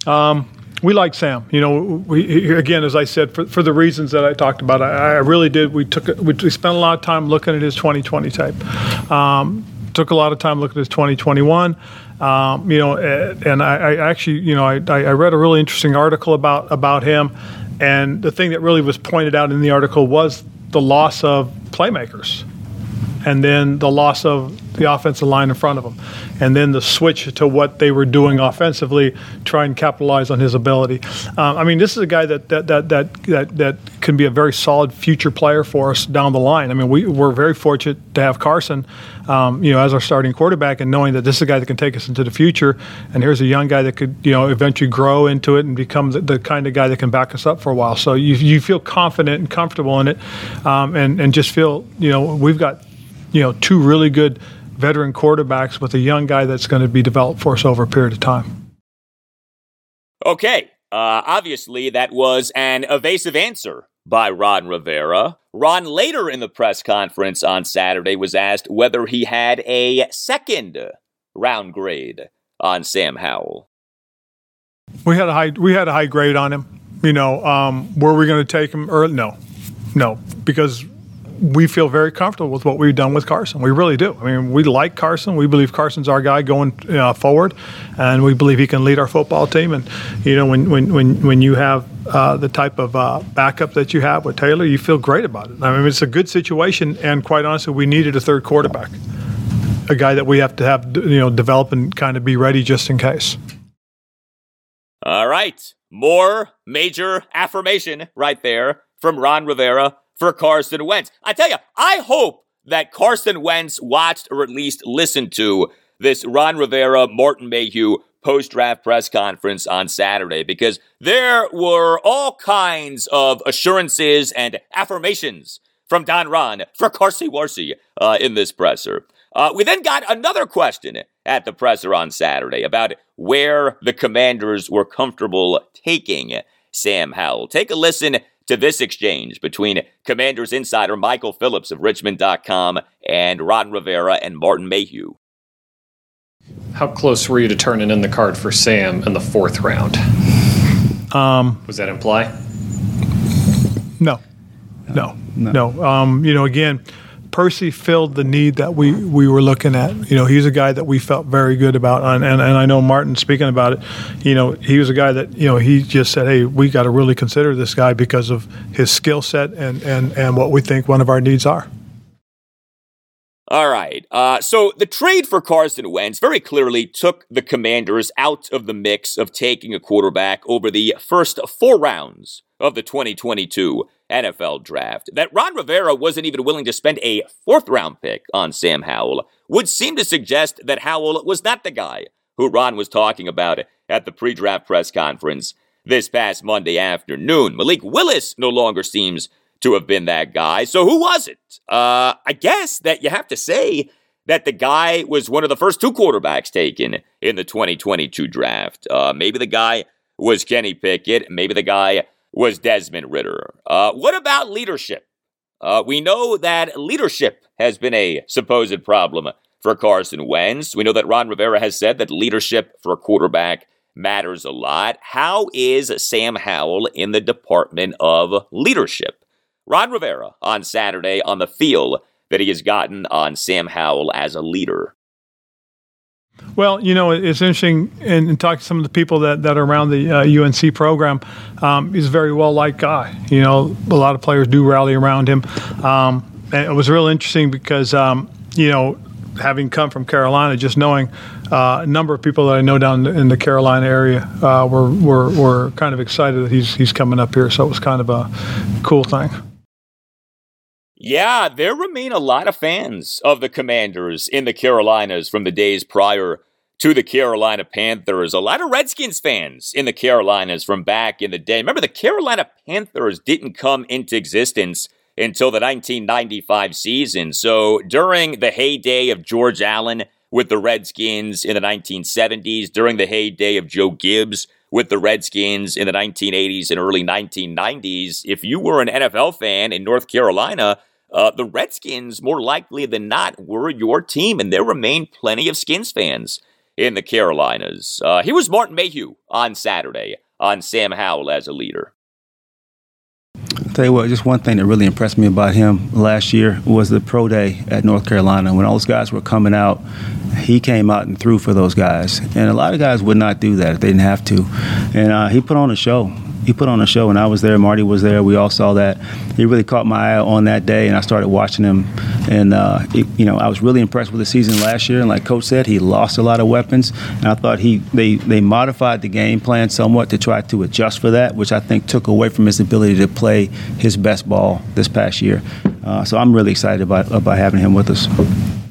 Um, we like Sam. You know, we, again, as I said, for, for the reasons that I talked about, I, I really did. We took we spent a lot of time looking at his 2020 type. Um, took a lot of time looking at his 2021. Um, you know, and I, I, actually, you know, I, I read a really interesting article about about him, and the thing that really was pointed out in the article was the loss of playmakers and then the loss of the offensive line in front of him, and then the switch to what they were doing offensively, try and capitalize on his ability. Um, I mean, this is a guy that that, that that that that can be a very solid future player for us down the line. I mean, we we're very fortunate to have Carson, um, you know, as our starting quarterback, and knowing that this is a guy that can take us into the future. And here's a young guy that could, you know, eventually grow into it and become the, the kind of guy that can back us up for a while. So you you feel confident and comfortable in it, um, and and just feel, you know, we've got you know, two really good veteran quarterbacks with a young guy that's going to be developed for us over a period of time. Okay. Uh, obviously, that was an evasive answer by Ron Rivera. Ron later in the press conference on Saturday was asked whether he had a second round grade on Sam Howell. We had a high we had a high grade on him. You know, um, were we going to take him early? No, no, because we feel very comfortable with what we've done with Carson. We really do. I mean, we like Carson. We believe Carson's our guy going uh, forward, and we believe he can lead our football team. And you know, when when when, when you have uh, the type of uh, backup that you have with Taylor, you feel great about it. I mean, it's a good situation, and quite honestly, we needed a third quarterback, a guy that we have to have you know develop and kind of be ready just in case. All right, more major affirmation right there from Ron Rivera for Carson Wentz. I tell you, I hope that Carson Wentz watched or at least listened to this Ron Rivera, Martin Mayhew post draft press conference on Saturday because there were all kinds of assurances and affirmations from Don Ron for Carsey Warsey uh, in this presser. Uh, we then got another question at the presser on Saturday about where the commanders were comfortable taking Sam Howell. Take a listen to this exchange between Commanders insider Michael Phillips of Richmond.com and Ron Rivera and Martin Mayhew. How close were you to turning in the card for Sam in the fourth round? Um, Was that imply? No, no, no. Um, you know, again, Percy filled the need that we, we were looking at. You know, he's a guy that we felt very good about, and, and, and I know Martin speaking about it. You know, he was a guy that you know he just said, "Hey, we got to really consider this guy because of his skill set and, and and what we think one of our needs are." All right. Uh, so the trade for Carson Wentz very clearly took the Commanders out of the mix of taking a quarterback over the first four rounds of the 2022 NFL draft. That Ron Rivera wasn't even willing to spend a fourth round pick on Sam Howell would seem to suggest that Howell was not the guy who Ron was talking about at the pre draft press conference this past Monday afternoon. Malik Willis no longer seems to have been that guy. So who was it? Uh, I guess that you have to say that the guy was one of the first two quarterbacks taken in the 2022 draft. Uh, maybe the guy was Kenny Pickett. Maybe the guy was Desmond Ridder. Uh, what about leadership? Uh, we know that leadership has been a supposed problem for Carson Wentz. We know that Ron Rivera has said that leadership for a quarterback matters a lot. How is Sam Howell in the department of leadership? Ron Rivera on Saturday on the feel that he has gotten on Sam Howell as a leader. Well, you know, it's interesting in, in talking to some of the people that, that are around the uh, UNC program. Um, he's a very well liked guy. You know, a lot of players do rally around him. Um, and it was real interesting because, um, you know, having come from Carolina, just knowing uh, a number of people that I know down in the Carolina area uh, were, were, were kind of excited that he's, he's coming up here. So it was kind of a cool thing. Yeah, there remain a lot of fans of the Commanders in the Carolinas from the days prior to the Carolina Panthers. A lot of Redskins fans in the Carolinas from back in the day. Remember, the Carolina Panthers didn't come into existence until the 1995 season. So during the heyday of George Allen with the Redskins in the 1970s, during the heyday of Joe Gibbs with the Redskins in the 1980s and early 1990s, if you were an NFL fan in North Carolina, uh, the Redskins, more likely than not, were your team, and there remain plenty of Skins fans in the Carolinas. Uh, here was Martin Mayhew on Saturday on Sam Howell as a leader. I'll tell you what, just one thing that really impressed me about him last year was the pro day at North Carolina. When all those guys were coming out, he came out and threw for those guys. And a lot of guys would not do that if they didn't have to. And uh, he put on a show he put on a show, and I was there. Marty was there. We all saw that. He really caught my eye on that day, and I started watching him. And uh, it, you know, I was really impressed with the season last year. And like Coach said, he lost a lot of weapons, and I thought he they they modified the game plan somewhat to try to adjust for that, which I think took away from his ability to play his best ball this past year. Uh, so I'm really excited about about having him with us.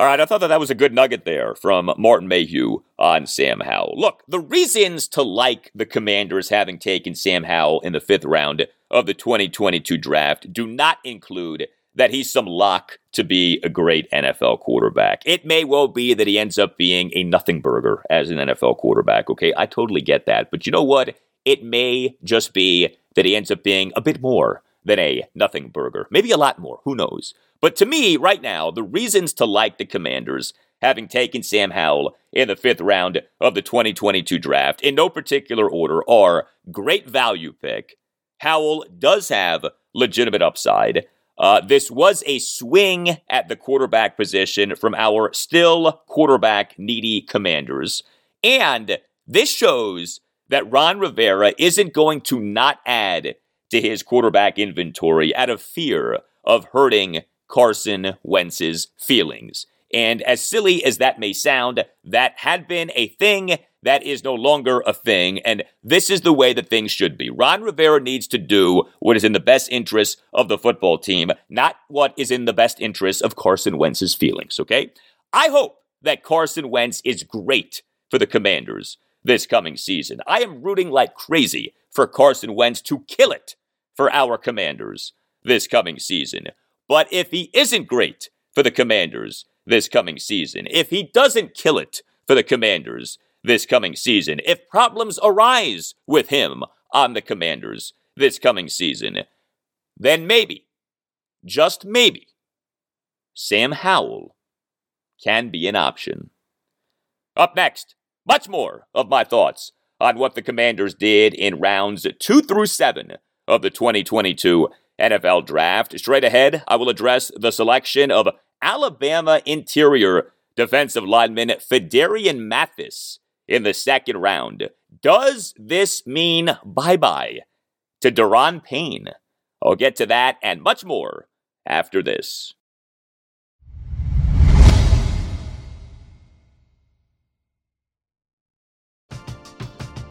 All right, I thought that that was a good nugget there from Martin Mayhew on Sam Howell. Look, the reasons to like the Commanders having taken Sam Howell in the fifth round of the 2022 draft do not include that he's some lock to be a great NFL quarterback. It may well be that he ends up being a nothing burger as an NFL quarterback, okay? I totally get that. But you know what? It may just be that he ends up being a bit more than a nothing burger. Maybe a lot more. Who knows? But to me, right now, the reasons to like the Commanders, having taken Sam Howell in the fifth round of the 2022 draft, in no particular order, are great value pick. Howell does have legitimate upside. Uh, this was a swing at the quarterback position from our still quarterback needy commanders. And this shows that Ron Rivera isn't going to not add to his quarterback inventory out of fear of hurting Carson Wentz's feelings. And as silly as that may sound, that had been a thing that is no longer a thing, and this is the way that things should be. Ron Rivera needs to do what is in the best interest of the football team, not what is in the best interest of Carson Wentz's feelings, okay? I hope that Carson Wentz is great for the Commanders this coming season. I am rooting like crazy for Carson Wentz to kill it for our Commanders this coming season. But if he isn't great for the Commanders this coming season, if he doesn't kill it for the Commanders this coming season, if problems arise with him on the Commanders this coming season, then maybe, just maybe, Sam Howell can be an option. Up next, much more of my thoughts on what the Commanders did in rounds two through seven of the 2022 NFL Draft. Straight ahead, I will address the selection of Alabama interior defensive lineman Phidarian Mathis in the second round. Does this mean bye bye to Daron Payne? I'll get to that and much more after this.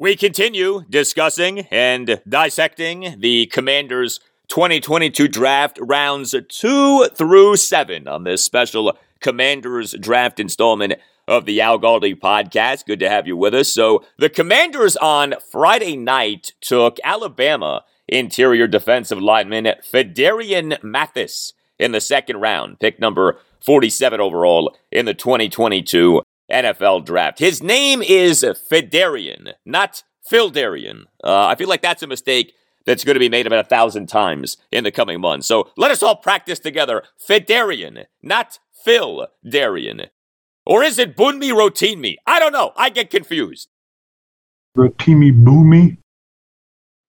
We continue discussing and dissecting the Commanders 2022 draft rounds two through seven on this special Commanders draft installment of the Al Galdi podcast. Good to have you with us. So, the Commanders on Friday night took Alabama interior defensive lineman Phidarian Mathis in the second round, pick number 47 overall in the 2022 NFL draft. His name is Phidarian, not Phildarian. Uh, I feel like that's a mistake that's going to be made about a thousand times in the coming months. So let us all practice together. Phidarian, not Phil Darian. Or is it Bunmi Rotimi? I don't know. I get confused. Rotimi Bunmi?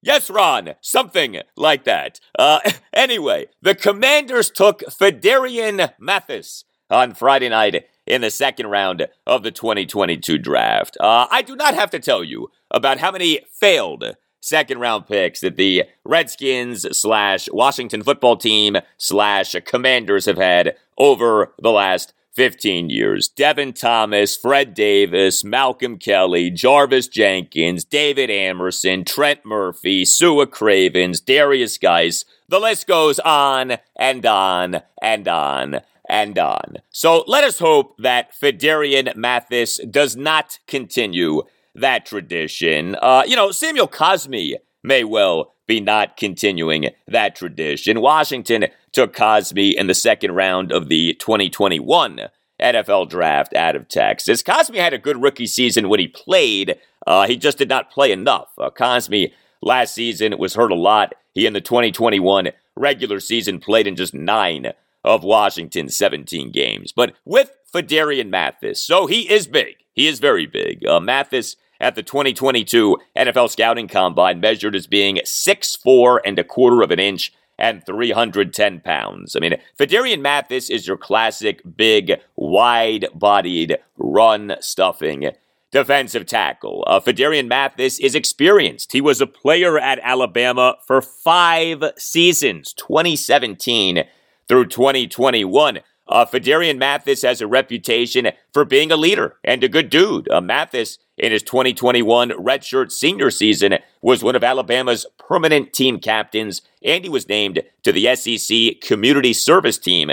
Yes, Ron, something like that. Uh, anyway, the Commanders took Phidarian Mathis on Friday night in the second round of the 2022 draft. Uh, I do not have to tell you about how many failed second round picks that the Redskins slash Washington football team slash Commanders have had over the last 15 years. Devin Thomas, Fred Davis, Malcolm Kelly, Jarvis Jenkins, David Amerson, Trent Murphy, Sua Cravens, Darius Guice. The list goes on and on and on and on. So let us hope that Phidarian Mathis does not continue that tradition. Uh, you know, Samuel Cosmi may well be not continuing that tradition. Washington took Cosmi in the second round of the 2021 NFL draft out of Texas. Cosmi had a good rookie season when he played. Uh, he just did not play enough. Uh, Cosmi last season was hurt a lot. He in the 2021 regular season played in just nine of Washington's 17 games. But with Phidarian Mathis, so he is big. He is very big. Uh, Mathis at the 2022 NFL Scouting Combine measured as being 6'4 and a quarter of an inch and 310 pounds. I mean, Phidarian Mathis is your classic big, wide bodied, run stuffing defensive tackle. Uh, Phidarian Mathis is experienced. He was a player at Alabama for five seasons, 2017 through 2021. Uh, Phidarian Mathis has a reputation for being a leader and a good dude. Uh, Mathis, in his 2021 redshirt senior season, was one of Alabama's permanent team captains, and he was named to the SEC Community Service Team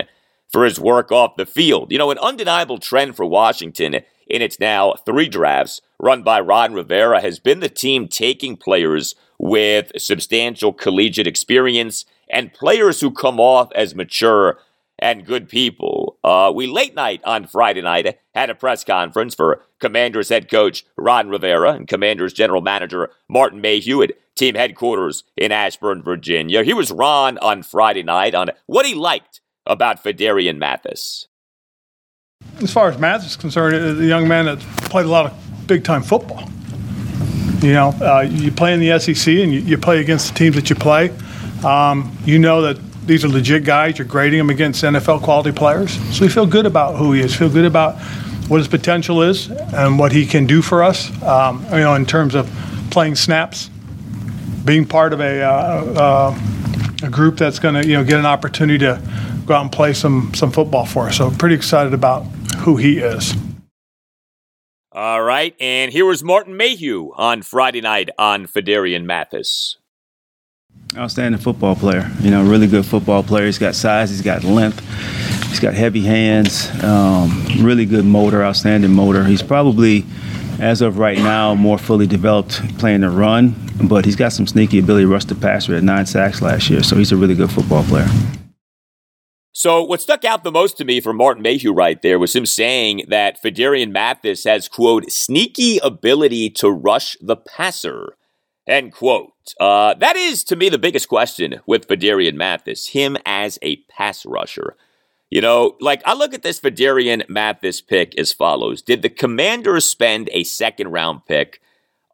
for his work off the field. You know, an undeniable trend for Washington in its now three drafts run by Ron Rivera has been the team taking players with substantial collegiate experience and players who come off as mature and good people. Uh, we late night on Friday night had a press conference for Commanders head coach Ron Rivera and Commanders general manager Martin Mayhew at team headquarters in Ashburn, Virginia. He was Ron on Friday night on what he liked about Phidarian Mathis. As far as Mathis is concerned, the young man that played a lot of big time football. You know, uh, you play in the SEC and you, you, play against the teams that you play. Um, you know that these are legit guys. You're grading them against NFL quality players. So we feel good about who he is. Feel good about what his potential is and what he can do for us. Um, you know, in terms of playing snaps, being part of a, uh, uh, a group that's going to you know get an opportunity to go out and play some some football for us. So pretty excited about who he is. All right, and here was Martin Mayhew on Friday night on Phidarian Mathis. Outstanding football player. You know, really good football player. He's got size. He's got length. He's got heavy hands. Um, really good motor. Outstanding motor. He's probably, as of right now, more fully developed playing the run. But he's got some sneaky ability to rush the passer at nine sacks last year. So he's a really good football player. So what stuck out the most to me from Martin Mayhew right there was him saying that Phidarian Mathis has, quote, sneaky ability to rush the passer. End quote. Uh, that is, to me, the biggest question with Phidarian Mathis, him as a pass rusher. You know, like I look at this Phidarian Mathis pick as follows Did the Commanders spend a second round pick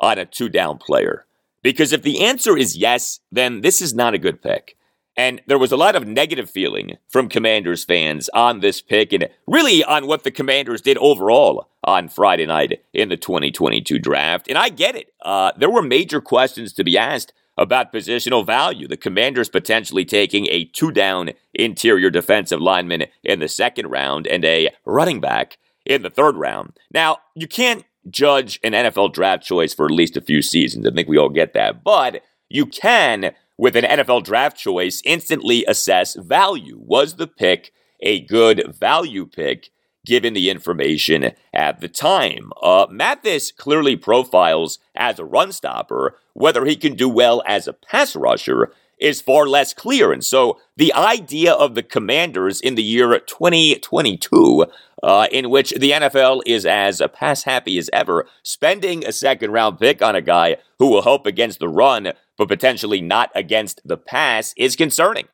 on a two down player? Because if the answer is yes, then this is not a good pick. And there was a lot of negative feeling from Commanders fans on this pick and really on what the Commanders did overall on Friday night in the 2022 draft. And I get it. Uh, there were major questions to be asked about positional value. The Commanders potentially taking a two down interior defensive lineman in the second round and a running back in the third round. Now, you can't judge an NFL draft choice for at least a few seasons. I think we all get that. But you can with an NFL draft choice, instantly assess value. Was the pick a good value pick given the information at the time? Uh, Mathis clearly profiles as a run stopper. Whether he can do well as a pass rusher is far less clear. And so the idea of the commanders in the year 2022, uh, in which the NFL is as pass happy as ever, spending a second round pick on a guy who will help against the run, but potentially not against the pass, is concerning.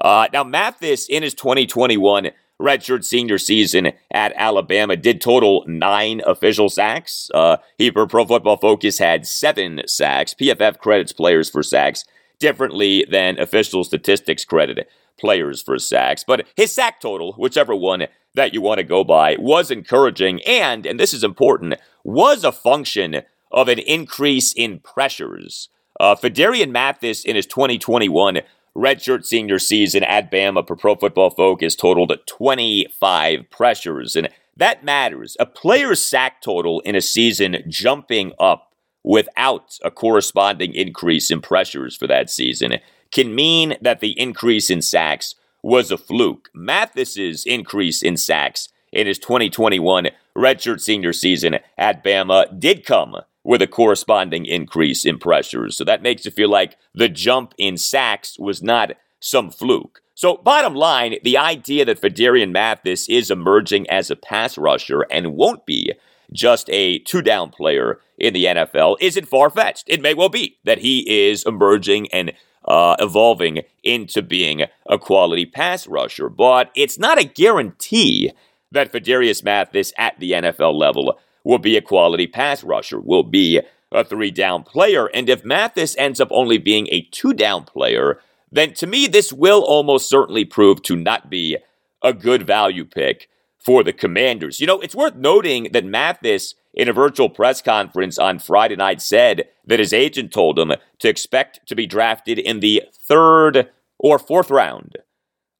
Uh, now, Mathis in his 2021 redshirt senior season at Alabama did total nine official sacks. Uh, he, for Pro Football Focus, had seven sacks. PFF credits players for sacks differently than official statistics credit players for sacks. But his sack total, whichever one that you want to go by, was encouraging and, and this is important, was a function of an increase in pressures. Uh, Phidarian Mathis in his 2021 redshirt senior season at Bama per Pro Football Focus totaled 25 pressures, and that matters. A player's sack total in a season jumping up without a corresponding increase in pressures for that season can mean that the increase in sacks was a fluke. Mathis's increase in sacks in his 2021 redshirt senior season at Bama did come with a corresponding increase in pressures. So that makes it feel like the jump in sacks was not some fluke. So, bottom line, the idea that Phidarian Mathis is emerging as a pass rusher and won't be just a two down player in the NFL isn't far fetched. It may well be that he is emerging and uh, evolving into being a quality pass rusher, but it's not a guarantee that Phidarian Mathis at the NFL level will be a quality pass rusher, will be a three down player. And if Mathis ends up only being a two down player, then to me, this will almost certainly prove to not be a good value pick for the Commanders. You know, it's worth noting that Mathis, in a virtual press conference on Friday night, said that his agent told him to expect to be drafted in the third or fourth round.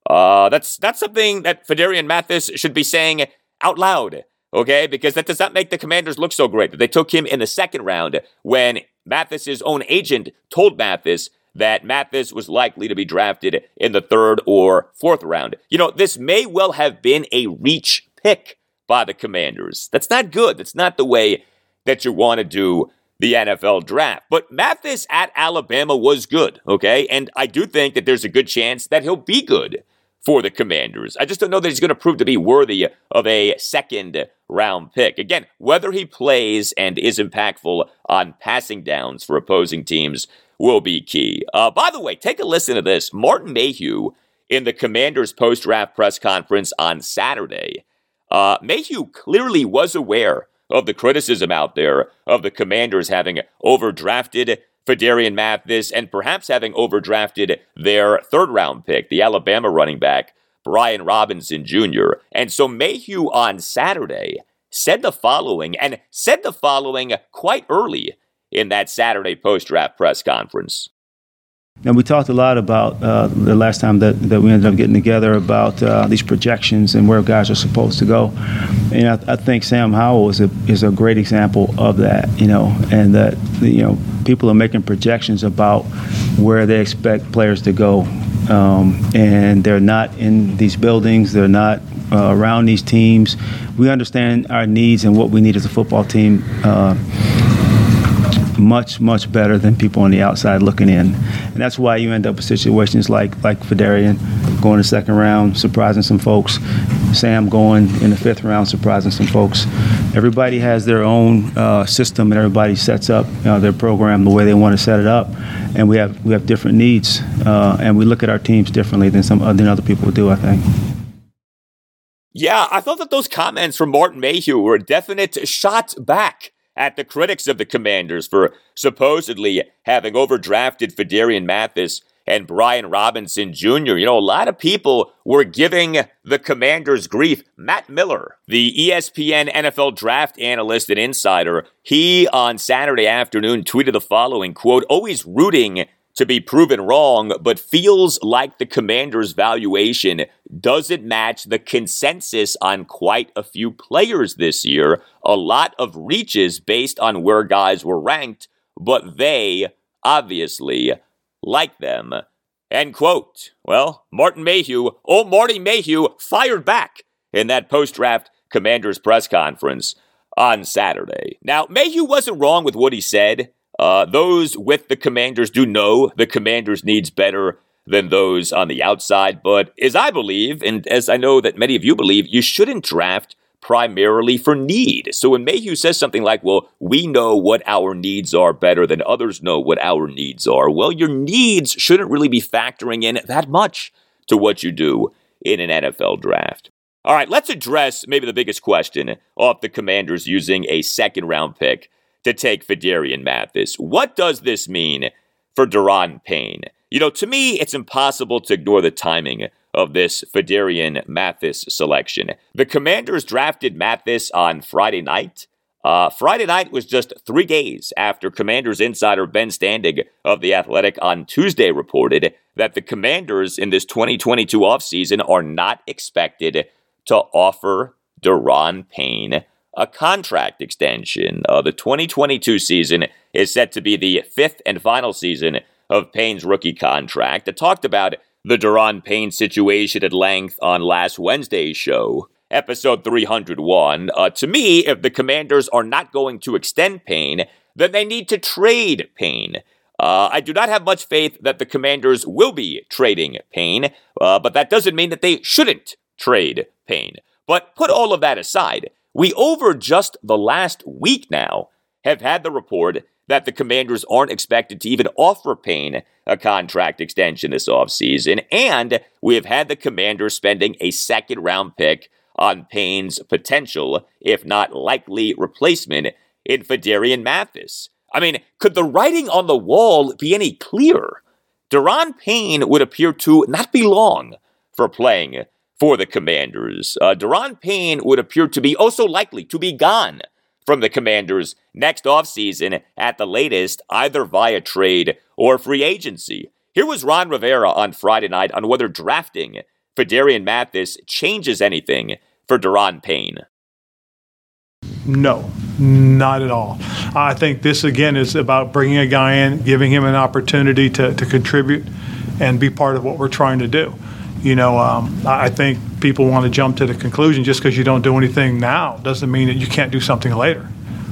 Uh, that's that's something that Phidarian Mathis should be saying out loud, okay? Because that does not make the Commanders look so great they took him in the second round when Mathis's own agent told Mathis that Mathis was likely to be drafted in the third or fourth round. You know, this may well have been a reach pick by the Commanders. That's not good. That's not the way that you want to do the NFL draft. But Mathis at Alabama was good, okay? And I do think that there's a good chance that he'll be good for the Commanders. I just don't know that he's going to prove to be worthy of a second round pick. Again, whether he plays and is impactful on passing downs for opposing teams will be key. Uh, by the way, take a listen to this. Martin Mayhew in the Commanders post draft press conference on Saturday. Uh, Mayhew clearly was aware of the criticism out there of the Commanders having overdrafted Phidarian Mathis and perhaps having overdrafted their third round pick, the Alabama running back, Brian Robinson Jr. And so Mayhew on Saturday said the following, and said the following quite early in that Saturday post draft press conference. And we talked a lot about uh, the last time that, that we ended up getting together about uh, these projections and where guys are supposed to go. And I, I, think Sam Howell is a, is a great example of that, you know, and that, you know, people are making projections about where they expect players to go. Um, and they're not in these buildings, they're not uh, around these teams. We understand our needs and what we need as a football team uh, much, much better than people on the outside looking in. And that's why you end up with situations like like Phidarian going the second round, surprising some folks. Sam going in the fifth round, surprising some folks. Everybody has their own uh, system, and everybody sets up their program the way they want to set it up. And we have we have different needs, uh, and we look at our teams differently than some than other people do. I think. Yeah, I thought that those comments from Martin Mayhew were a definite shot back at the critics of the Commanders for supposedly having overdrafted Phidarian Mathis and Brian Robinson Jr. You know, a lot of people were giving the Commanders grief. Matt Miller, the ESPN NFL draft analyst and insider, he on Saturday afternoon tweeted the following quote, always rooting to be proven wrong, but feels like the commander's valuation doesn't match the consensus on quite a few players this year. A lot of reaches based on where guys were ranked, but they obviously like them. End quote. Well, Martin Mayhew, oh, Marty Mayhew fired back in that post draft commander's press conference on Saturday. Now, Mayhew wasn't wrong with what he said. Uh, those with the commanders do know the commanders needs better than those on the outside. But as I believe, and as I know that many of you believe, you shouldn't draft primarily for need. So when Mayhew says something like, well, we know what our needs are better than others know what our needs are, well, your needs shouldn't really be factoring in that much to what you do in an NFL draft. All right, let's address maybe the biggest question off the commanders using a second round pick to take Phidarian Mathis. What does this mean for Daron Payne? You know, to me, it's impossible to ignore the timing of this Phidarian Mathis selection. The Commanders drafted Mathis on Friday night. Uh, Friday night was just three days after Commanders insider Ben Standig of The Athletic on Tuesday reported that the Commanders in this 2022 offseason are not expected to offer Daron Payne a contract extension. Uh, the 2022 season is set to be the fifth and final season of Payne's rookie contract. I talked about the Daron Payne situation at length on last Wednesday's show, episode 301. Uh, to me, if the Commanders are not going to extend Payne, then they need to trade Payne. Uh, I do not have much faith that the Commanders will be trading Payne, uh, but that doesn't mean that they shouldn't trade Payne. But put all of that aside. We, over just the last week now, have had the report that the commanders aren't expected to even offer Payne a contract extension this offseason, and we have had the commanders spending a second round pick on Payne's potential, if not likely, replacement in Phidarian Mathis. I mean, could the writing on the wall be any clearer? Daron Payne would appear to not be long for playing for the Commanders. Uh, Daron Payne would appear to be also likely to be gone from the Commanders next offseason at the latest, either via trade or free agency. Here was Ron Rivera on Friday night on whether drafting Phidarian Mathis changes anything for Daron Payne. No, not at all. I think this again is about bringing a guy in, giving him an opportunity to, to contribute and be part of what we're trying to do. You know, um, I think people want to jump to the conclusion just because you don't do anything now doesn't mean that you can't do something later.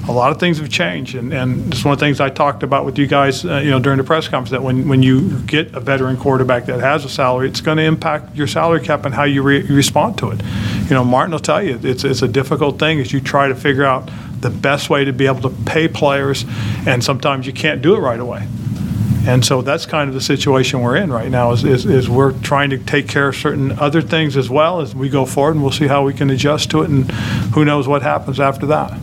A lot of things have changed, and, and it's one of the things I talked about with you guys, uh, you know, during the press conference. That when, when you get a veteran quarterback that has a salary, it's going to impact your salary cap and how you re- respond to it. You know, Martin will tell you it's it's a difficult thing as you try to figure out the best way to be able to pay players, and sometimes you can't do it right away. And so that's kind of the situation we're in right now is, is, is, we're trying to take care of certain other things as well as we go forward, and we'll see how we can adjust to it, and who knows what happens after that.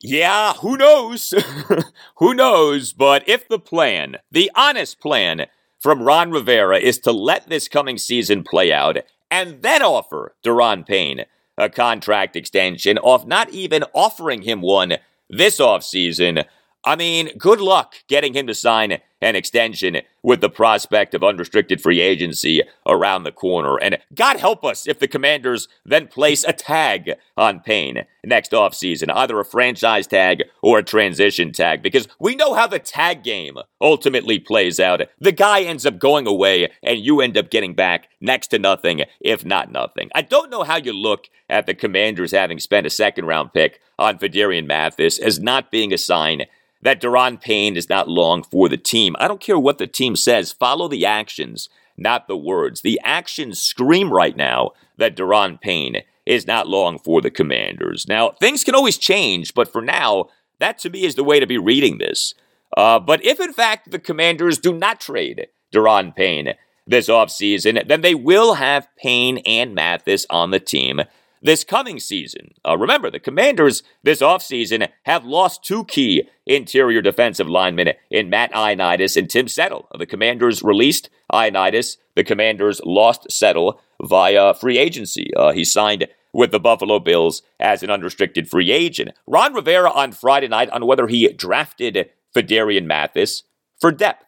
Yeah, who knows? who knows? But if the plan, the honest plan from Ron Rivera is to let this coming season play out and then offer Daron Payne a contract extension off not even offering him one this offseason, I mean, good luck getting him to sign an extension with the prospect of unrestricted free agency around the corner. And God help us if the Commanders then place a tag on Payne next offseason, either a franchise tag or a transition tag, because we know how the tag game ultimately plays out. The guy ends up going away and you end up getting back next to nothing, if not nothing. I don't know how you look at the Commanders having spent a second round pick on Phidarian Mathis as not being a sign that Daron Payne is not long for the team. I don't care what the team says, follow the actions, not the words. The actions scream right now that Daron Payne is not long for the Commanders. Now, things can always change, but for now, that to me is the way to be reading this. Uh, but if in fact the Commanders do not trade Daron Payne this offseason, then they will have Payne and Mathis on the team this coming season. Uh, remember, the Commanders this offseason have lost two key interior defensive linemen in Matt Ioannidis and Tim Settle. The Commanders released Ioannidis. The Commanders lost Settle via free agency. Uh, he signed with the Buffalo Bills as an unrestricted free agent. Ron Rivera on Friday night on whether he drafted Phidarian Mathis for depth.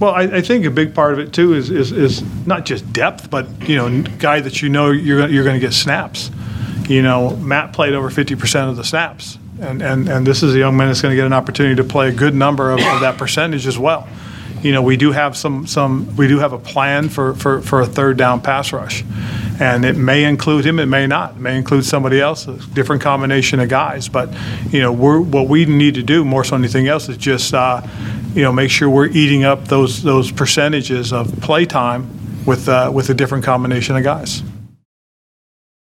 Well, I, I, think a big part of it too is, is, is not just depth, but you know, guy that you know you're you're going to get snaps. You know, Matt played over 50% of the snaps, and, and and this is a young man that's going to get an opportunity to play a good number of, of that percentage as well. You know, we do have some some we do have a plan for, for, for a third down pass rush, and it may include him, it may not, it may include somebody else, a different combination of guys. But you know, what we need to do more so than anything else is just. Uh, you know, make sure we're eating up those those percentages of play time with uh, with a different combination of guys.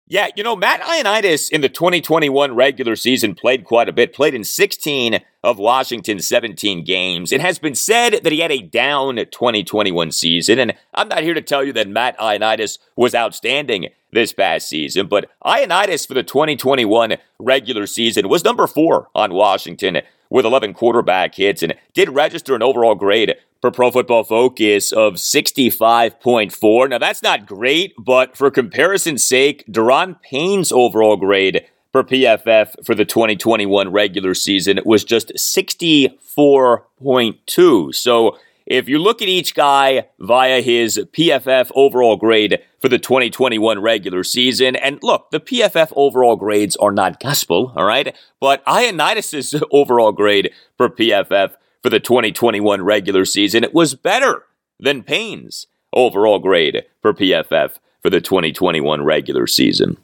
Yeah, you know, Matt Ioannidis in the 2021 regular season played quite a bit, played in 16 of Washington's 17 games. It has been said that he had a down 2021 season, and I'm not here to tell you that Matt Ioannidis was outstanding this past season, but Ioannidis for the 2021 regular season was number four on Washington with 11 quarterback hits and did register an overall grade for Pro Football Focus of 65.4. Now, that's not great, but for comparison's sake, Daron Payne's overall grade for PFF for the 2021 regular season was just 64.2. So, if you look at each guy via his PFF overall grade for the 2021 regular season, and look, the PFF overall grades are not gospel, all right? But Ioannidis' overall grade for PFF for the 2021 regular season, it was better than Payne's overall grade for PFF for the 2021 regular season.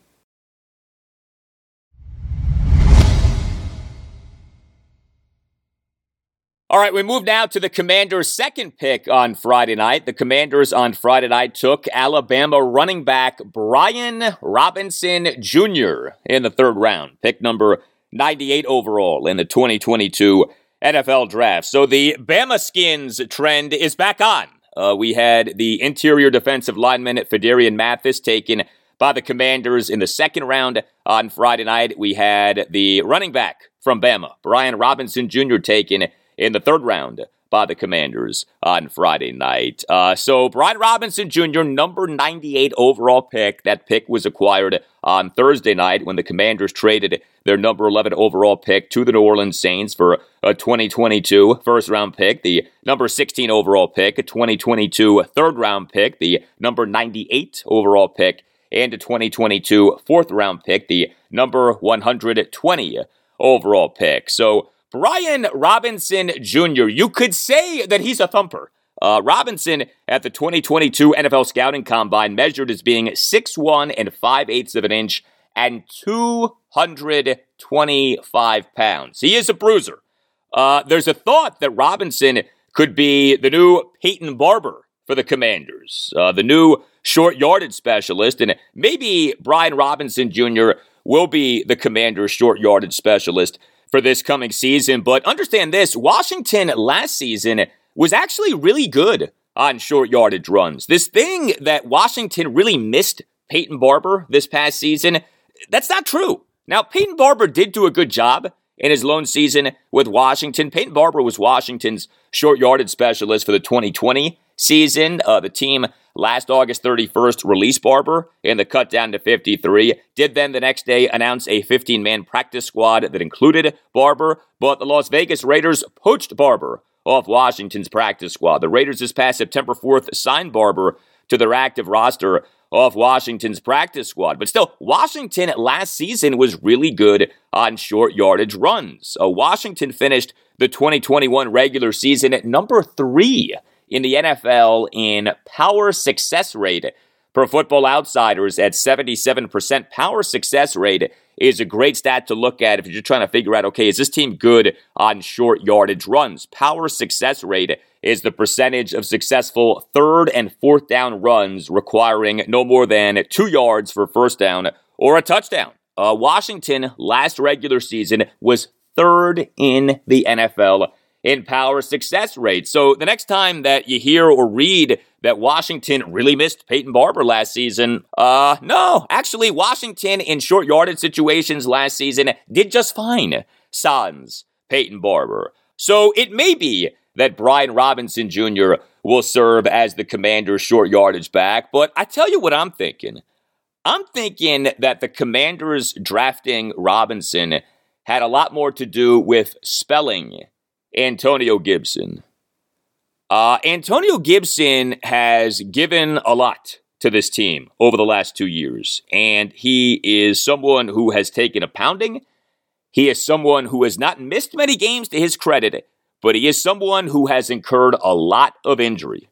All right, we move now to the Commanders' second pick on Friday night. The Commanders on Friday night took Alabama running back Brian Robinson Jr. in the third round, pick number 98 overall in the 2022 NFL draft. So the Bama Skins trend is back on. Uh, we had the interior defensive lineman Phidarian Mathis taken by the Commanders in the second round on Friday night. We had the running back from Bama, Brian Robinson Jr., taken in the third round by the Commanders on Friday night. Uh, so, Brian Robinson Jr., number 98 overall pick. That pick was acquired on Thursday night when the Commanders traded their number 11 overall pick to the New Orleans Saints for a 2022 first round pick, the number 16 overall pick, a 2022 third round pick, the number 98 overall pick, and a 2022 fourth round pick, the number 120 overall pick. So, Brian Robinson Jr., you could say that he's a thumper. Uh, Robinson at the 2022 NFL Scouting Combine measured as being 6'1 and 5 eighths of an inch and 225 pounds. He is a bruiser. Uh, there's a thought that Robinson could be the new Peyton Barber for the Commanders, uh, the new short yardage specialist, and maybe Brian Robinson Jr. will be the Commanders' short yardage specialist for this coming season. But understand this Washington last season was actually really good on short yardage runs. This thing that Washington really missed Peyton Barber this past season, that's not true. Now, Peyton Barber did do a good job in his lone season with Washington. Peyton Barber was Washington's short yardage specialist for the 2020 season. Uh, the team last August 31st released Barber in the cut down to 53. Did then the next day announce a 15 man practice squad that included Barber, but the Las Vegas Raiders poached Barber off Washington's practice squad. The Raiders this past September 4th signed Barber to their active roster off Washington's practice squad. But still, Washington last season was really good on short yardage runs. Uh, Washington finished the 2021 regular season at number three in the NFL in power success rate. For Football Outsiders at 77% power success rate is a great stat to look at if you're trying to figure out, okay, is this team good on short yardage runs? Power success rate is the percentage of successful third and fourth down runs requiring no more than two yards for first down or a touchdown. Uh, Washington last regular season was third in the NFL in power success rate. So the next time that you hear or read that Washington really missed Peyton Barber last season, uh, no, actually, Washington in short yardage situations last season did just fine. Sans Peyton Barber. So it may be that Brian Robinson Jr. will serve as the commander's short yardage back, but I tell you what I'm thinking. I'm thinking that the commanders drafting Robinson had a lot more to do with spelling Antonio Gibson. Uh, Antonio Gibson has given a lot to this team over the last two years, and he is someone who has taken a pounding. He is someone who has not missed many games to his credit, but he is someone who has incurred a lot of injury.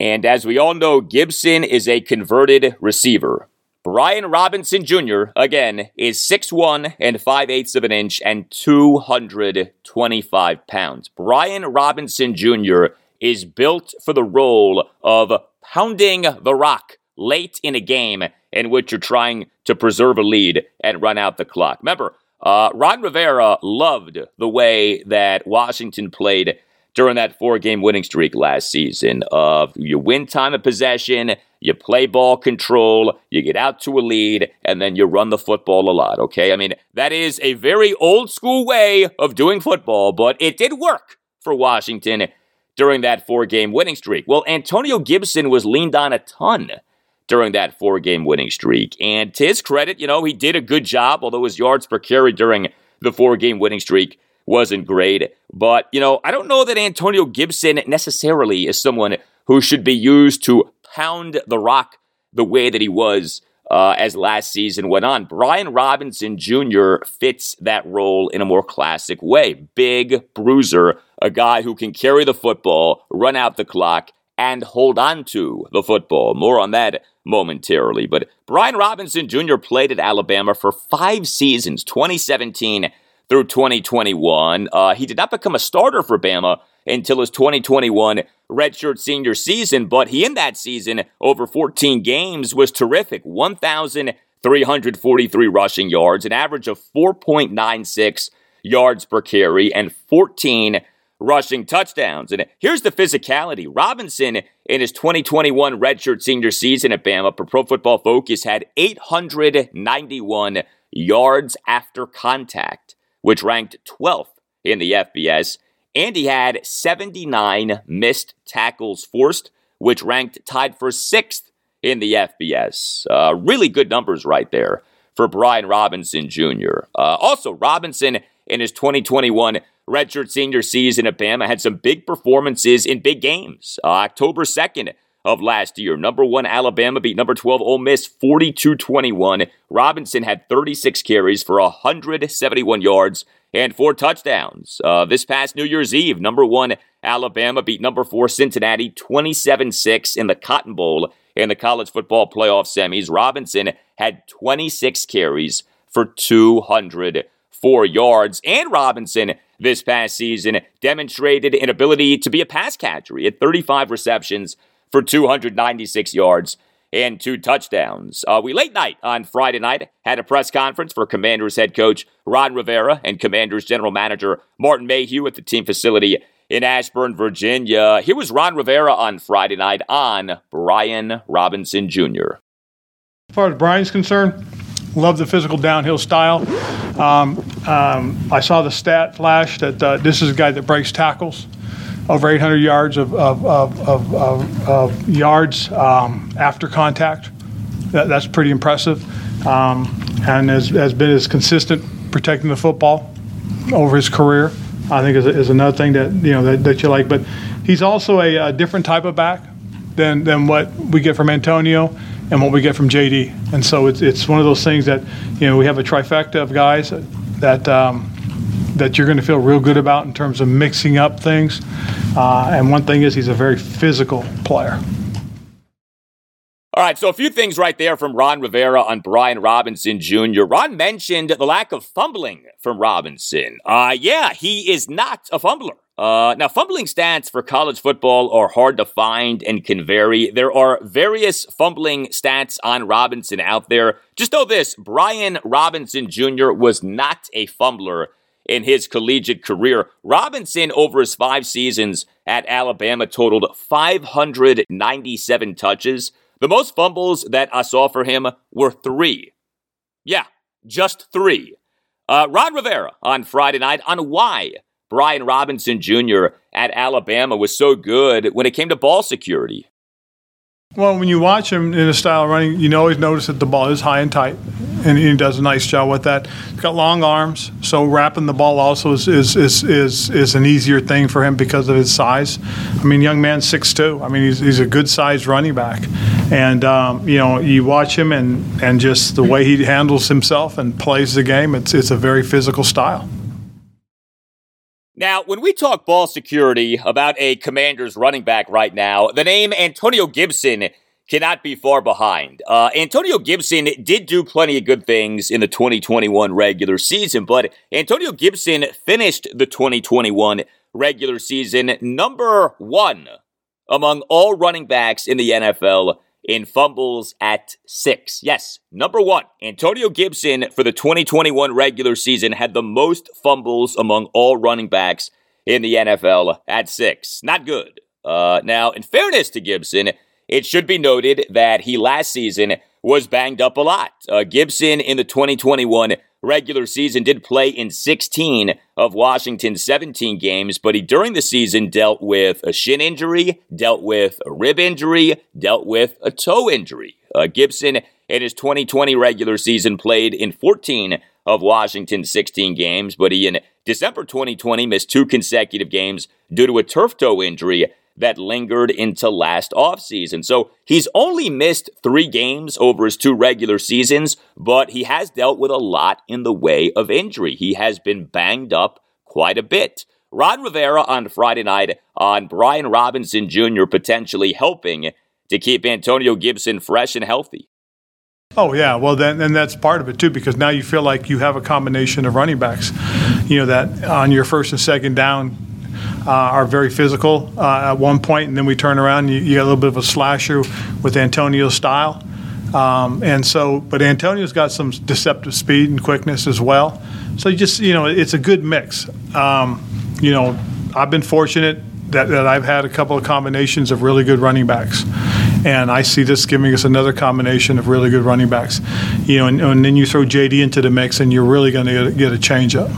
And as we all know, Gibson is a converted receiver. Brian Robinson Jr., again, is 6'1 and 5 eighths of an inch and 225 pounds. Brian Robinson Jr. is built for the role of pounding the rock late in a game in which you're trying to preserve a lead and run out the clock. Remember, uh, Ron Rivera loved the way that Washington played during that four game winning streak last season of you win time of possession, you play ball control, you get out to a lead, and then you run the football a lot, okay? I mean, that is a very old school way of doing football, but it did work for Washington during that four game winning streak. Well, Antonio Gibson was leaned on a ton during that four game winning streak. And to his credit, you know, he did a good job, although his yards per carry during the four game winning streak wasn't great. But, you know, I don't know that Antonio Gibson necessarily is someone who should be used to pound the rock the way that he was uh, as last season went on. Brian Robinson Jr. fits that role in a more classic way. Big bruiser, a guy who can carry the football, run out the clock, and hold on to the football. More on that momentarily. But Brian Robinson Jr. played at Alabama for five seasons, 2017 through 2021. Uh, he did not become a starter for Bama until his 2021 redshirt senior season, but he in that season over 14 games was terrific. 1,343 rushing yards, an average of 4.96 yards per carry, and 14 rushing touchdowns. And here's the physicality. Robinson in his 2021 redshirt senior season at Bama for Pro Football Focus had 891 yards after contact which ranked 12th in the FBS, and he had 79 missed tackles forced, which ranked tied for sixth in the FBS. Uh, really good numbers right there for Brian Robinson Jr. Uh, also, Robinson in his 2021 redshirt senior season at Bama had some big performances in big games. Uh, October 2nd of last year, number one Alabama beat number 12 Ole Miss 42 21. Robinson had 36 carries for 171 yards and four touchdowns. Uh, this past New Year's Eve, number one Alabama beat number four Cincinnati 27 6 in the Cotton Bowl in the college football playoff semis. Robinson had 26 carries for 204 yards. And Robinson this past season demonstrated an ability to be a pass catcher. He had 35 receptions for 296 yards and two touchdowns. Uh, we late night on Friday night had a press conference for Commanders head coach Ron Rivera and Commanders general manager Martin Mayhew at the team facility in Ashburn, Virginia. Here was Ron Rivera on Friday night on Brian Robinson Jr. As far as Brian's concerned, love the physical downhill style. Um, um, I saw the stat flash that uh, this is a guy that breaks tackles over 800 yards of, of, of, of yards um, after contact. That, that's pretty impressive. Um, and has, has been as consistent protecting the football over his career. I think is, is another thing that you know that, that you like. But he's also a, a, different type of back than than what we get from Antonio and what we get from JD. And so it's it's one of those things that you know we have a trifecta of guys that um, that you're going to feel real good about in terms of mixing up things. Uh, and one thing is he's a very physical player. All right, so a few things right there from Ron Rivera on Brian Robinson Jr. Ron mentioned the lack of fumbling from Robinson. Uh, yeah, he is not a fumbler. Uh, now, fumbling stats for college football are hard to find and can vary. There are various fumbling stats on Robinson out there. Just know this Brian Robinson Jr. was not a fumbler in his collegiate career. Robinson, over his five seasons at Alabama, totaled 597 touches. The most fumbles that I saw for him were three. Yeah, just three. Uh, Ron Rivera on Friday night on why Brian Robinson Jr. at Alabama was so good when it came to ball security. Well, when you watch him in a style of running, you always notice that the ball is high and tight, and he does a nice job with that. He's got long arms, so wrapping the ball also is is, is, is, is an easier thing for him because of his size. I mean, young man, six two. I mean, he's, he's a good sized running back, and um, you know, you watch him and and just the way he handles himself and plays the game. It's it's a very physical style. Now, when we talk ball security about a commander's running back right now, the name Antonio Gibson cannot be far behind. Uh, Antonio Gibson did do plenty of good things in the 2021 regular season, but Antonio Gibson finished the 2021 regular season number one among all running backs in the NFL in fumbles at six. Yes, number one, Antonio Gibson for the 2021 regular season had the most fumbles among all running backs in the NFL at six. Not good. Uh, now, in fairness to Gibson, it should be noted that he last season was banged up a lot. Uh, Gibson in the 2021 regular season did play in 16 of Washington's 17 games, but he during the season dealt with a shin injury, dealt with a rib injury, dealt with a toe injury. Uh, Gibson in his 2020 regular season played in 14 of Washington's 16 games, but he in December 2020 missed two consecutive games due to a turf toe injury that lingered into last offseason. So he's only missed three games over his two regular seasons, but he has dealt with a lot in the way of injury. He has been banged up quite a bit. Ron Rivera on Friday night on Brian Robinson Jr. potentially helping to keep Antonio Gibson fresh and healthy. Oh yeah, well then, and that's part of it too, because now you feel like you have a combination of running backs. You know that on your first and second down, uh, are very physical uh, at one point, and then we turn around. And you, you got a little bit of a slasher with Antonio's style, um, and so. But Antonio's got some deceptive speed and quickness as well. So you just you know it's a good mix. Um, you know, I've been fortunate that, that I've had a couple of combinations of really good running backs. And I see this giving us another combination of really good running backs. You know, and, and then you throw JD into the mix, and you're really going to get a change up.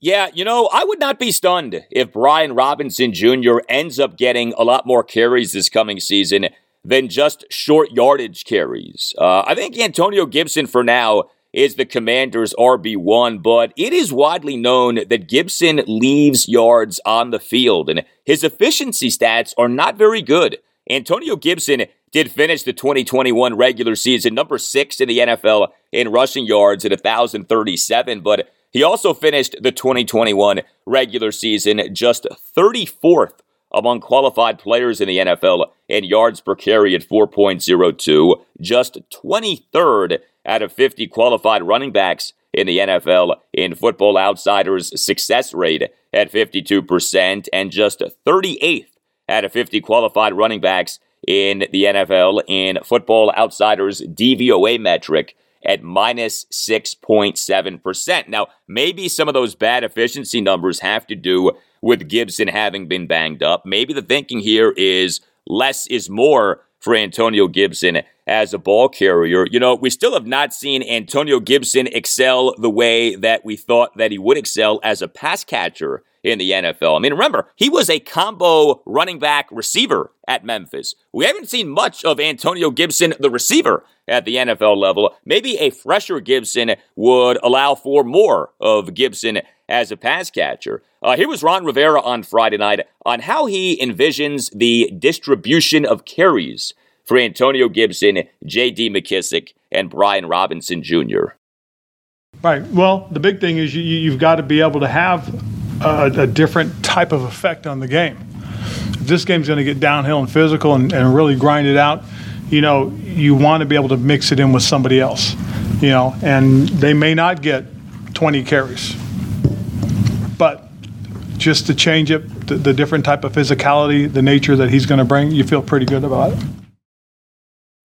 Yeah, you know, I would not be stunned if Brian Robinson Jr. ends up getting a lot more carries this coming season than just short yardage carries. Uh, I think Antonio Gibson, for now, is the Commanders' RB1, but it is widely known that Gibson leaves yards on the field, and his efficiency stats are not very good. Antonio Gibson did finish the 2021 regular season number six in the NFL in rushing yards at 1,037, but he also finished the 2021 regular season just 34th among qualified players in the NFL in yards per carry at 4.02, just 23rd out of 50 qualified running backs in the NFL in Football Outsiders' success rate at 52%, and just 38th out of 50 qualified running backs in the NFL in Football Outsiders' DVOA metric at minus 6.7%. Now, maybe some of those bad efficiency numbers have to do with Gibson having been banged up. Maybe the thinking here is less is more for Antonio Gibson as a ball carrier. You know, we still have not seen Antonio Gibson excel the way that we thought that he would excel as a pass catcher in the NFL. I mean, remember, he was a combo running back receiver at Memphis. We haven't seen much of Antonio Gibson, the receiver, at the NFL level. Maybe a fresher Gibson would allow for more of Gibson as a pass catcher. Uh, here was Ron Rivera on Friday night on how he envisions the distribution of carries for Antonio Gibson, J.D. McKissic, and Brian Robinson Jr. Right. Well, the big thing is you, you've got to be able to have a, a different type of effect on the game. If this game's going to get downhill and physical and, and really grind it out, you know, you want to be able to mix it in with somebody else, you know, and they may not get 20 carries. But just to change it, the, the different type of physicality, the nature that he's going to bring, you feel pretty good about it.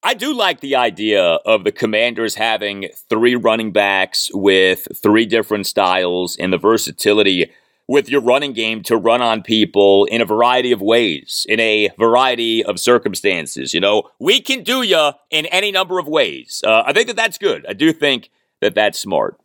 I do like the idea of the commanders having three running backs with three different styles and the versatility with your running game to run on people in a variety of ways, in a variety of circumstances. You know, we can do you in any number of ways. Uh, I think that that's good. I do think that that's smart.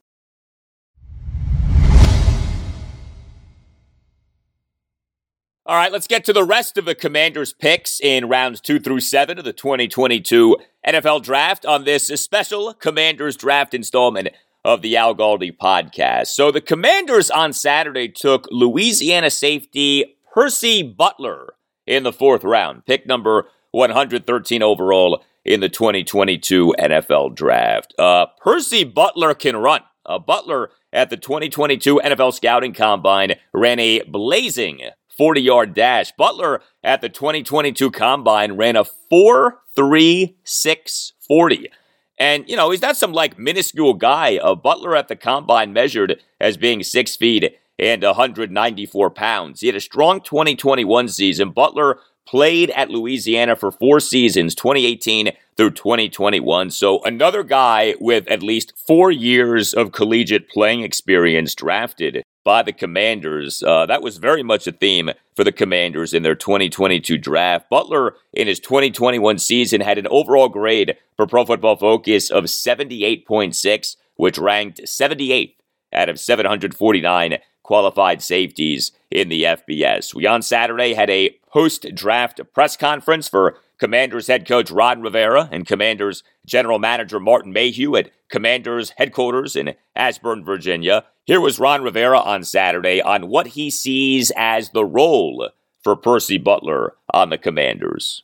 All right, let's get to the rest of the Commanders' picks in rounds two through seven of the 2022 NFL Draft on this special Commanders Draft installment of the Al Galdi podcast. So the Commanders on Saturday took Louisiana safety Percy Butler in the fourth round, pick number 113 overall in the 2022 NFL Draft. Uh, Percy Butler can run. Uh, Butler at the 2022 NFL Scouting Combine ran a blazing 40 yard dash. Butler at the 2022 Combine ran a 4 3 6 40. And, you know, he's not some like minuscule guy. A Butler at the combine measured as being six feet and 194 pounds. He had a strong 2021 season. Butler played at Louisiana for four seasons, 2018 through 2021. So another guy with at least four years of collegiate playing experience drafted by the Commanders. Uh, that was very much a theme for the Commanders in their 2022 draft. Butler, in his 2021 season, had an overall grade for Pro Football Focus of 78.6, which ranked 78th out of 749 qualified safeties in the FBS. We on Saturday had a post draft press conference for Commanders head coach Ron Rivera and Commanders general manager Martin Mayhew at Commanders headquarters in Ashburn, Virginia. Here was Ron Rivera on Saturday on what he sees as the role for Percy Butler on the Commanders.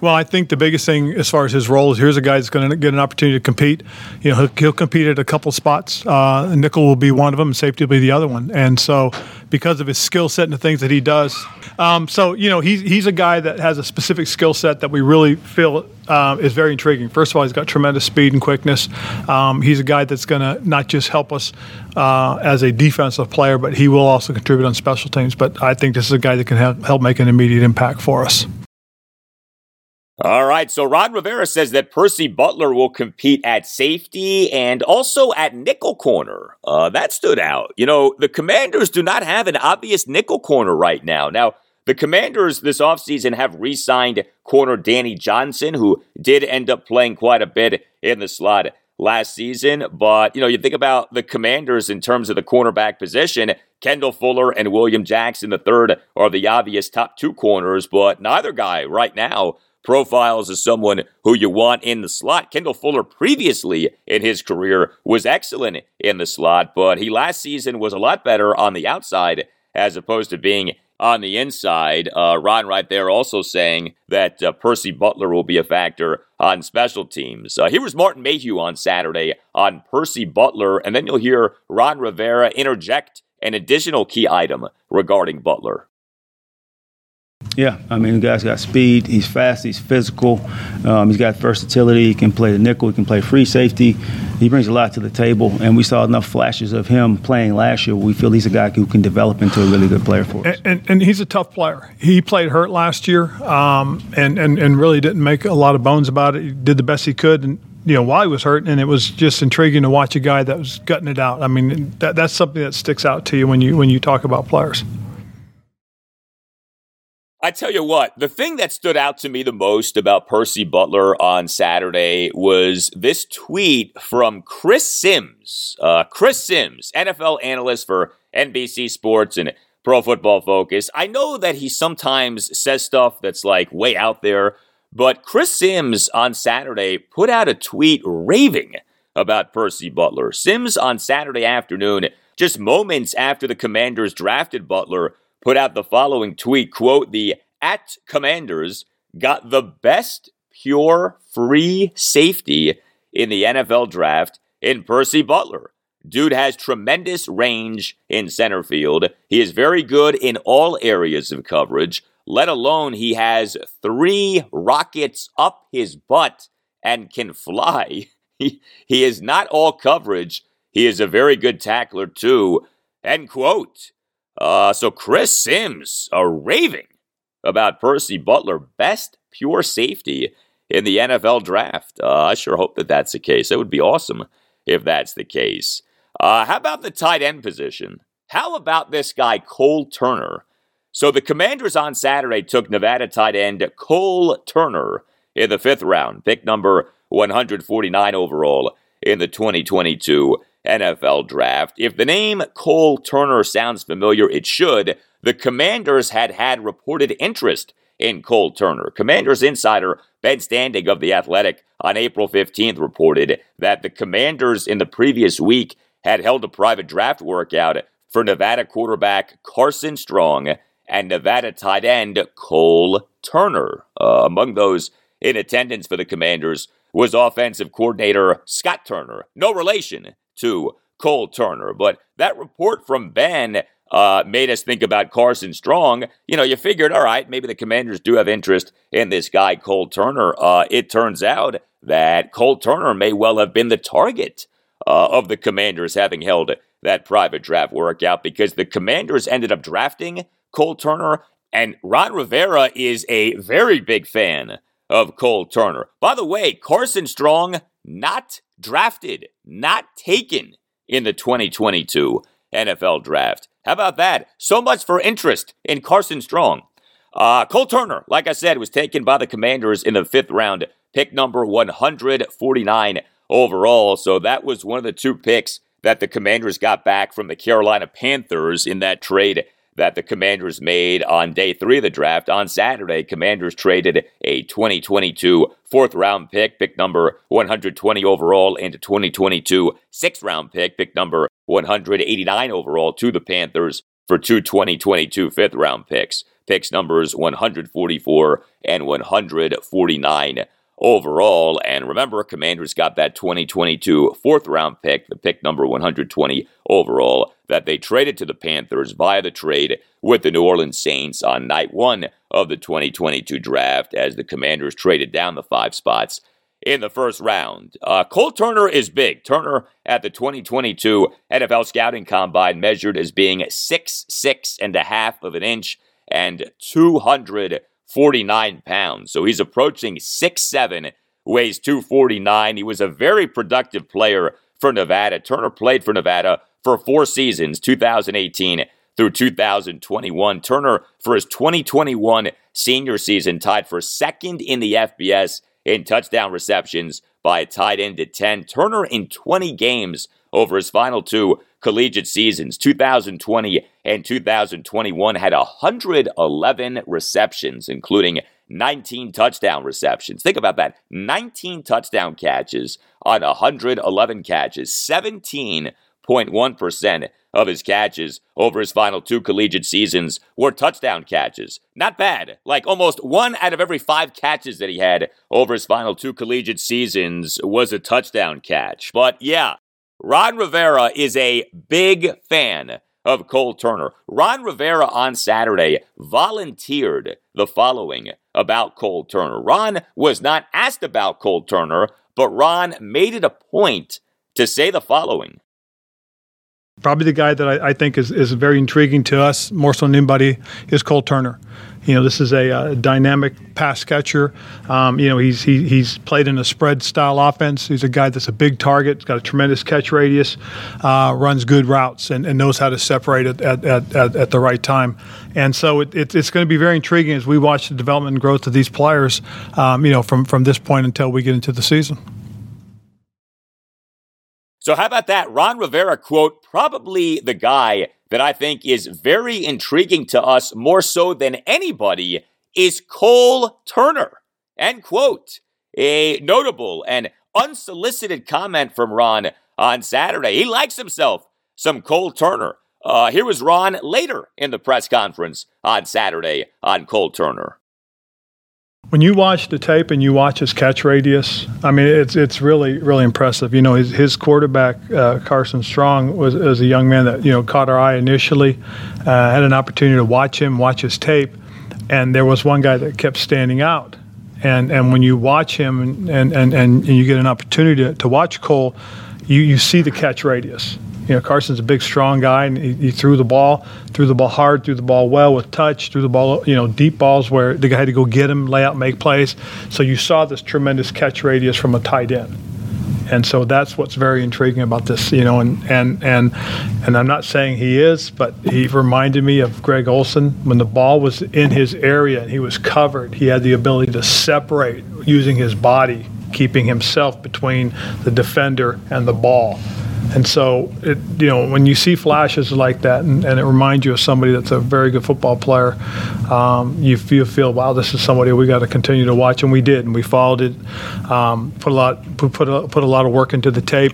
Well, I think the biggest thing as far as his role is here's a guy that's going to get an opportunity to compete. You know, he'll, he'll compete at a couple spots. Uh, nickel will be one of them, and safety will be the other one. And so, because of his skill set and the things that he does, um, so you know, he's he's a guy that has a specific skill set that we really feel uh, is very intriguing. First of all, he's got tremendous speed and quickness. Um, he's a guy that's going to not just help us uh, as a defensive player, but he will also contribute on special teams. But I think this is a guy that can help, help make an immediate impact for us. All right, so Ron Rivera says that Percy Butler will compete at safety and also at nickel corner. Uh, that stood out. You know, the Commanders do not have an obvious nickel corner right now. Now, the Commanders this offseason have re signed corner Danny Johnson, who did end up playing quite a bit in the slot last season. But, you know, you think about the commanders in terms of the cornerback position. Kendall Fuller and William Jackson, the third, are the obvious top two corners, but neither guy right now profiles as someone who you want in the slot. Kendall Fuller previously in his career was excellent in the slot, but he last season was a lot better on the outside as opposed to being on the inside. Uh, Ron right there also saying that uh, Percy Butler will be a factor on special teams. Uh, here was Martin Mayhew on Saturday on Percy Butler, and then you'll hear Ron Rivera interject an additional key item regarding Butler. Yeah, I mean, the guy's got speed. He's fast. He's physical. Um, he's got versatility. He can play the nickel. He can play free safety. He brings a lot to the table, and we saw enough flashes of him playing last year. We feel he's a guy who can develop into a really good player for us. And, and, and he's a tough player. He played hurt last year, um, and, and and really didn't make a lot of bones about it. He did the best he could, and you know while he was hurt, and it was just intriguing to watch a guy that was gutting it out. I mean, that, that's something that sticks out to you when you when you talk about players. I tell you what, the thing that stood out to me the most about Percy Butler on Saturday was this tweet from Chris Sims. Uh, Chris Sims, NFL analyst for NBC Sports and Pro Football Focus. I know that he sometimes says stuff that's like way out there, but Chris Sims on Saturday put out a tweet raving about Percy Butler. Sims on Saturday afternoon, just moments after the Commanders drafted Butler, put out the following tweet quote the at commanders got the best pure free safety in the NFL draft in Percy Butler. Dude has tremendous range in center field. He is very good in all areas of coverage, let alone he has three rockets up his butt and can fly. He, he is not all coverage. He is a very good tackler, too. End quote. Uh, so Chris Sims, are raving about Percy Butler, best pure safety in the NFL draft. Uh, I sure hope that that's the case. It would be awesome if that's the case. Uh, how about the tight end position? How about this guy, Cole Turner? So the Commanders on Saturday took Nevada tight end Cole Turner in the fifth round, pick number 149 overall in the 2022 NFL draft. If the name Cole Turner sounds familiar, it should. The Commanders had had reported interest in Cole Turner. Commanders insider Ben Standig of The Athletic on April 15th reported that the Commanders in the previous week had held a private draft workout for Nevada quarterback Carson Strong and Nevada tight end Cole Turner. Uh, among those in attendance for the Commanders was offensive coordinator Scott Turner. No relation to Cole Turner. But that report from Ben uh, made us think about Carson Strong. You know, you figured, all right, maybe the commanders do have interest in this guy, Cole Turner. Uh, it turns out that Cole Turner may well have been the target uh, of the commanders having held that private draft workout because the commanders ended up drafting Cole Turner, and Ron Rivera is a very big fan of Cole Turner. By the way, Carson Strong not drafted, not taken in the 2022 NFL draft. How about that? So much for interest in Carson Strong. Uh, Cole Turner, like I said, was taken by the Commanders in the fifth round, pick number 149 overall. So that was one of the two picks that the Commanders got back from the Carolina Panthers in that trade that the Commanders made on day three of the draft. On Saturday, Commanders traded a 2022 fourth round pick, pick number 120 overall, and a 2022 sixth round pick, pick number 189 overall, to the Panthers for two 2022 fifth round picks, picks numbers 144 and 149 overall. And remember, Commanders got that 2022 fourth round pick, the pick number 120 overall, that they traded to the Panthers via the trade with the New Orleans Saints on night one of the 2022 draft as the Commanders traded down the five spots in the first round. Uh, Cole Turner is big. Turner at the 2022 NFL Scouting Combine measured as being six six and a half of an inch and 200 49 pounds. So he's approaching six seven, weighs 249. He was a very productive player for Nevada. Turner played for Nevada for four seasons, 2018 through 2021. Turner, for his 2021 senior season, tied for second in the FBS in touchdown receptions by a tight end at 10. Turner in 20 games over his final two collegiate seasons, 2020 and 2021, had 111 receptions, including 19 touchdown receptions. Think about that 19 touchdown catches on 111 catches, 17.1% of his catches over his final two collegiate seasons were touchdown catches. Not bad. Like almost one out of every five catches that he had over his final two collegiate seasons was a touchdown catch. But yeah, Ron Rivera is a big fan of Cole Turner. Ron Rivera on Saturday volunteered the following about Cole Turner. Ron was not asked about Cole Turner, but Ron made it a point to say the following. Probably the guy that I, I think is, is very intriguing to us, more so than anybody, is Cole Turner. You know, this is a, a dynamic pass catcher. Um, you know, he's he, he's played in a spread style offense. He's a guy that's a big target, got a tremendous catch radius, uh, runs good routes, and, and, knows how to separate at, at, at, at the right time. And so it, it, it's going to be very intriguing as we watch the development and growth of these players. Um, you know, from from this point until we get into the season. So, how about that? Ron Rivera quote, probably the guy that I think is very intriguing to us more so than anybody is Cole Turner. End quote. A notable and unsolicited comment from Ron on Saturday. He likes himself some Cole Turner. Uh, here was Ron later in the press conference on Saturday on Cole Turner. When you watch the tape and you watch his catch radius, I mean, it's it's really really impressive. You know, his, his quarterback uh, Carson Strong was, was a young man that you know caught our eye initially. Uh, had an opportunity to watch him, watch his tape, and there was one guy that kept standing out. And and when you watch him and and, and, and you get an opportunity to, to watch Cole, you, you see the catch radius you know, Carson's a big, strong guy, and he, he, threw the ball, threw the ball hard, threw the ball well with touch, threw the ball, you know, deep balls where the guy had to go get him, lay out, make plays. So you saw this tremendous catch radius from a tight end. And so that's what's very intriguing about this, you know, and, and, and, and I'm not saying he is, but he reminded me of Greg Olsen when the ball was in his area and he was covered. He had the ability to separate using his body, keeping himself between the defender and the ball. And so, it, you know, when you see flashes like that, and, and, it reminds you of somebody that's a very good football player, um, you feel, feel, wow, this is somebody we got to continue to watch, and we did, and we followed it, um, put a lot, put a, put a lot of work into the tape.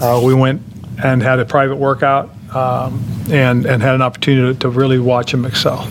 Uh, we went and had a private workout, um, and and had an opportunity to, to really watch him excel.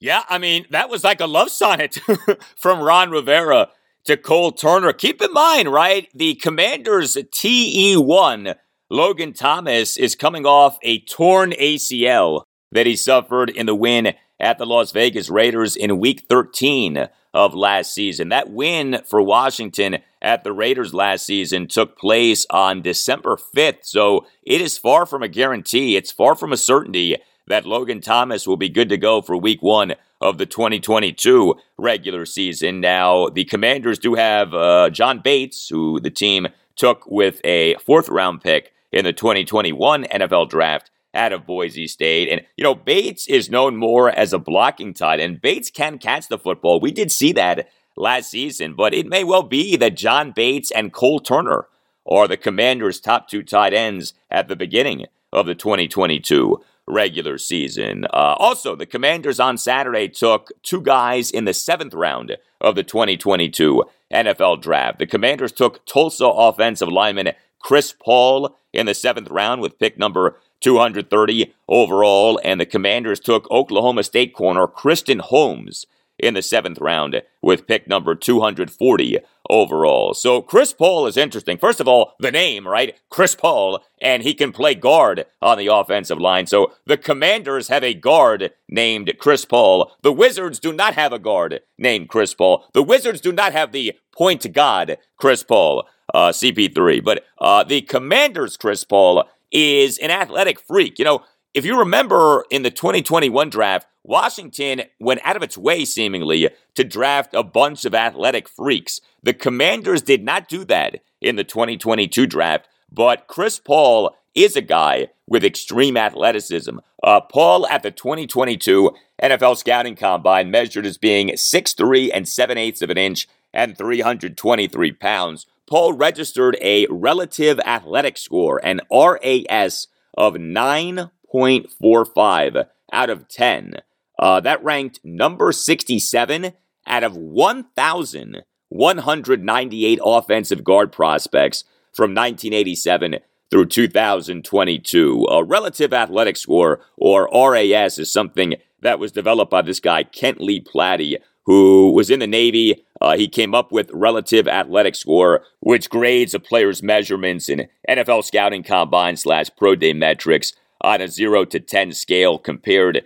Yeah, I mean, that was like a love sonnet from Ron Rivera to Cole Turner. Keep in mind, right, the Commanders TE1, Logan Thomas, is coming off a torn ACL that he suffered in the win at the Las Vegas Raiders in week 13 of last season. That win for Washington at the Raiders last season took place on December 5th, so it is far from a guarantee. It's far from a certainty that Logan Thomas will be good to go for week one of the 2022 regular season. Now, the Commanders do have uh, John Bates, who the team took with a fourth round pick in the 2021 NFL draft out of Boise State. And, you know, Bates is known more as a blocking tight end. Bates can catch the football. We did see that last season, but it may well be that John Bates and Cole Turner are the Commanders' top two tight ends at the beginning of the 2022 regular season. Uh, also, the Commanders on Saturday took two guys in the seventh round of the 2022 NFL Draft. The Commanders took Tulsa offensive lineman Chris Paul in the seventh round with pick number 230 overall, and the Commanders took Oklahoma State corner Christian Holmes in the seventh round with pick number 240 overall. So Chris Paul is interesting. First of all, the name, right? Chris Paul, and he can play guard on the offensive line. So the Commanders have a guard named Chris Paul. The Wizards do not have a guard named Chris Paul. The Wizards do not have the point guard Chris Paul, uh, CP3. But uh, the Commanders' Chris Paul is an athletic freak. You know, if you remember in the 2021 draft, Washington went out of its way, seemingly, to draft a bunch of athletic freaks. The Commanders did not do that in the 2022 draft, but Chris Paul is a guy with extreme athleticism. Uh, Paul at the 2022 NFL Scouting Combine measured as being 6'3 and 7 eighths of an inch and 323 pounds. Paul registered a relative athletic score, an RAS of 9.45 out of 10. Uh, that ranked number 67 out of 1,198 offensive guard prospects from 1987 through 2022. A relative athletic score, or RAS, is something that was developed by this guy, Kent Lee Platte, who was in the Navy. Uh, he came up with relative athletic score, which grades a player's measurements in NFL scouting combine slash pro day metrics on a 0 to 10 scale compared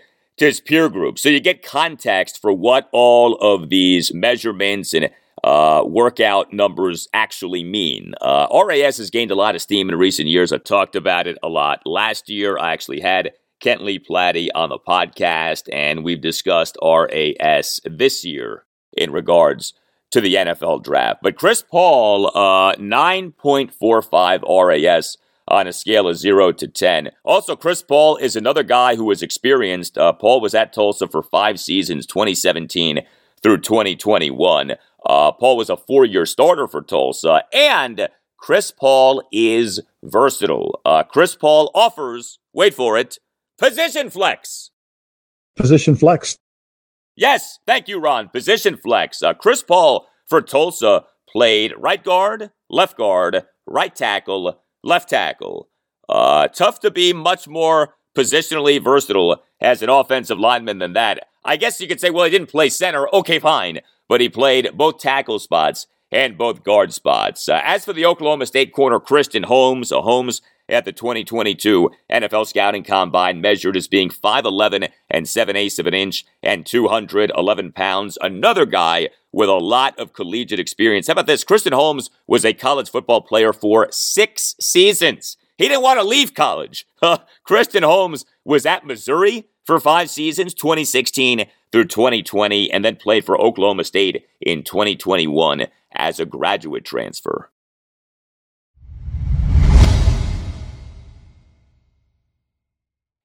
his peer group. So you get context for what all of these measurements and uh, workout numbers actually mean. Uh, RAS has gained a lot of steam in recent years. I've talked about it a lot. Last year, I actually had Kent Lee Platte on the podcast, and we've discussed RAS this year in regards to the NFL draft. But Chris Paul, uh, 9.45 RAS on a scale of 0 to 10. Also, Chris Paul is another guy who was experienced. Uh, Paul was at Tulsa for five seasons, 2017 through 2021. Uh, Paul was a four year starter for Tulsa, and Chris Paul is versatile. Uh, Chris Paul offers, wait for it, position flex. Position flex. Yes, thank you, Ron. Position flex. Uh, Chris Paul for Tulsa played right guard, left guard, right tackle, left tackle. Uh, tough to be much more positionally versatile as an offensive lineman than that. I guess you could say, well, he didn't play center. Okay, fine but he played both tackle spots and both guard spots. Uh, as for the Oklahoma State corner, Christian Holmes, a Holmes at the 2022 NFL Scouting Combine measured as being 5'11 and 7 eighths of an inch and 211 pounds. Another guy with a lot of collegiate experience. How about this? Christian Holmes was a college football player for six seasons. He didn't want to leave college. Christian Holmes was at Missouri for five seasons, 2016 through 2020, and then played for Oklahoma State in 2021 as a graduate transfer.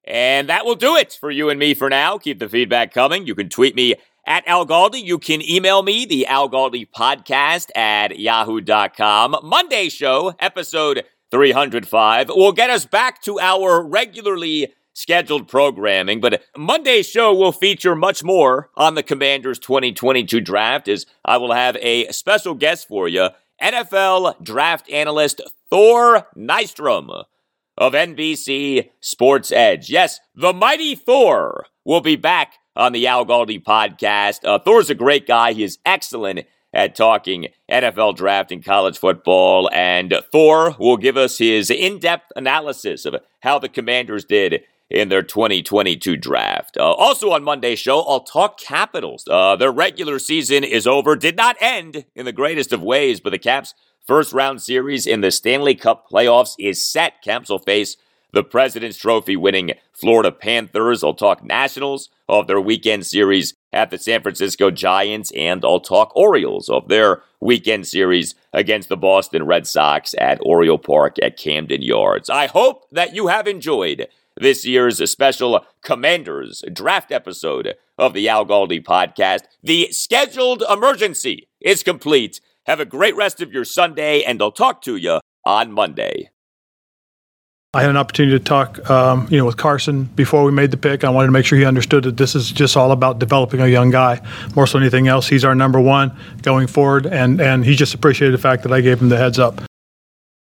And that will do it for you and me for now. Keep the feedback coming. You can tweet me at Al Galdi. You can email me, the Al Galdi podcast at yahoo.com. Monday show, episode 305, will get us back to our regularly scheduled programming, but Monday's show will feature much more on the Commanders 2022 draft as I will have a special guest for you, NFL draft analyst Thor Nystrom of NBC Sports Edge. Yes, the mighty Thor will be back on the Al Galdi podcast. Uh, Thor's a great guy. He is excellent at talking NFL draft and college football. And Thor will give us his in depth analysis of how the Commanders did in their 2022 draft. Uh, also on Monday's show, I'll talk Capitals. Uh, their regular season is over, did not end in the greatest of ways, but the Caps' first round series in the Stanley Cup playoffs is set. Caps will face the President's Trophy winning Florida Panthers. I'll talk Nationals of their weekend series at the San Francisco Giants, and I'll talk Orioles of their weekend series against the Boston Red Sox at Oriole Park at Camden Yards. I hope that you have enjoyed this year's special Commanders draft episode of the Al Galdi podcast. The scheduled emergency is complete. Have a great rest of your Sunday, and I'll talk to you on Monday. I had an opportunity to talk, um, you know, with Carson before we made the pick. I wanted to make sure he understood that this is just all about developing a young guy more so anything else. He's our number one going forward, and and he just appreciated the fact that I gave him the heads up.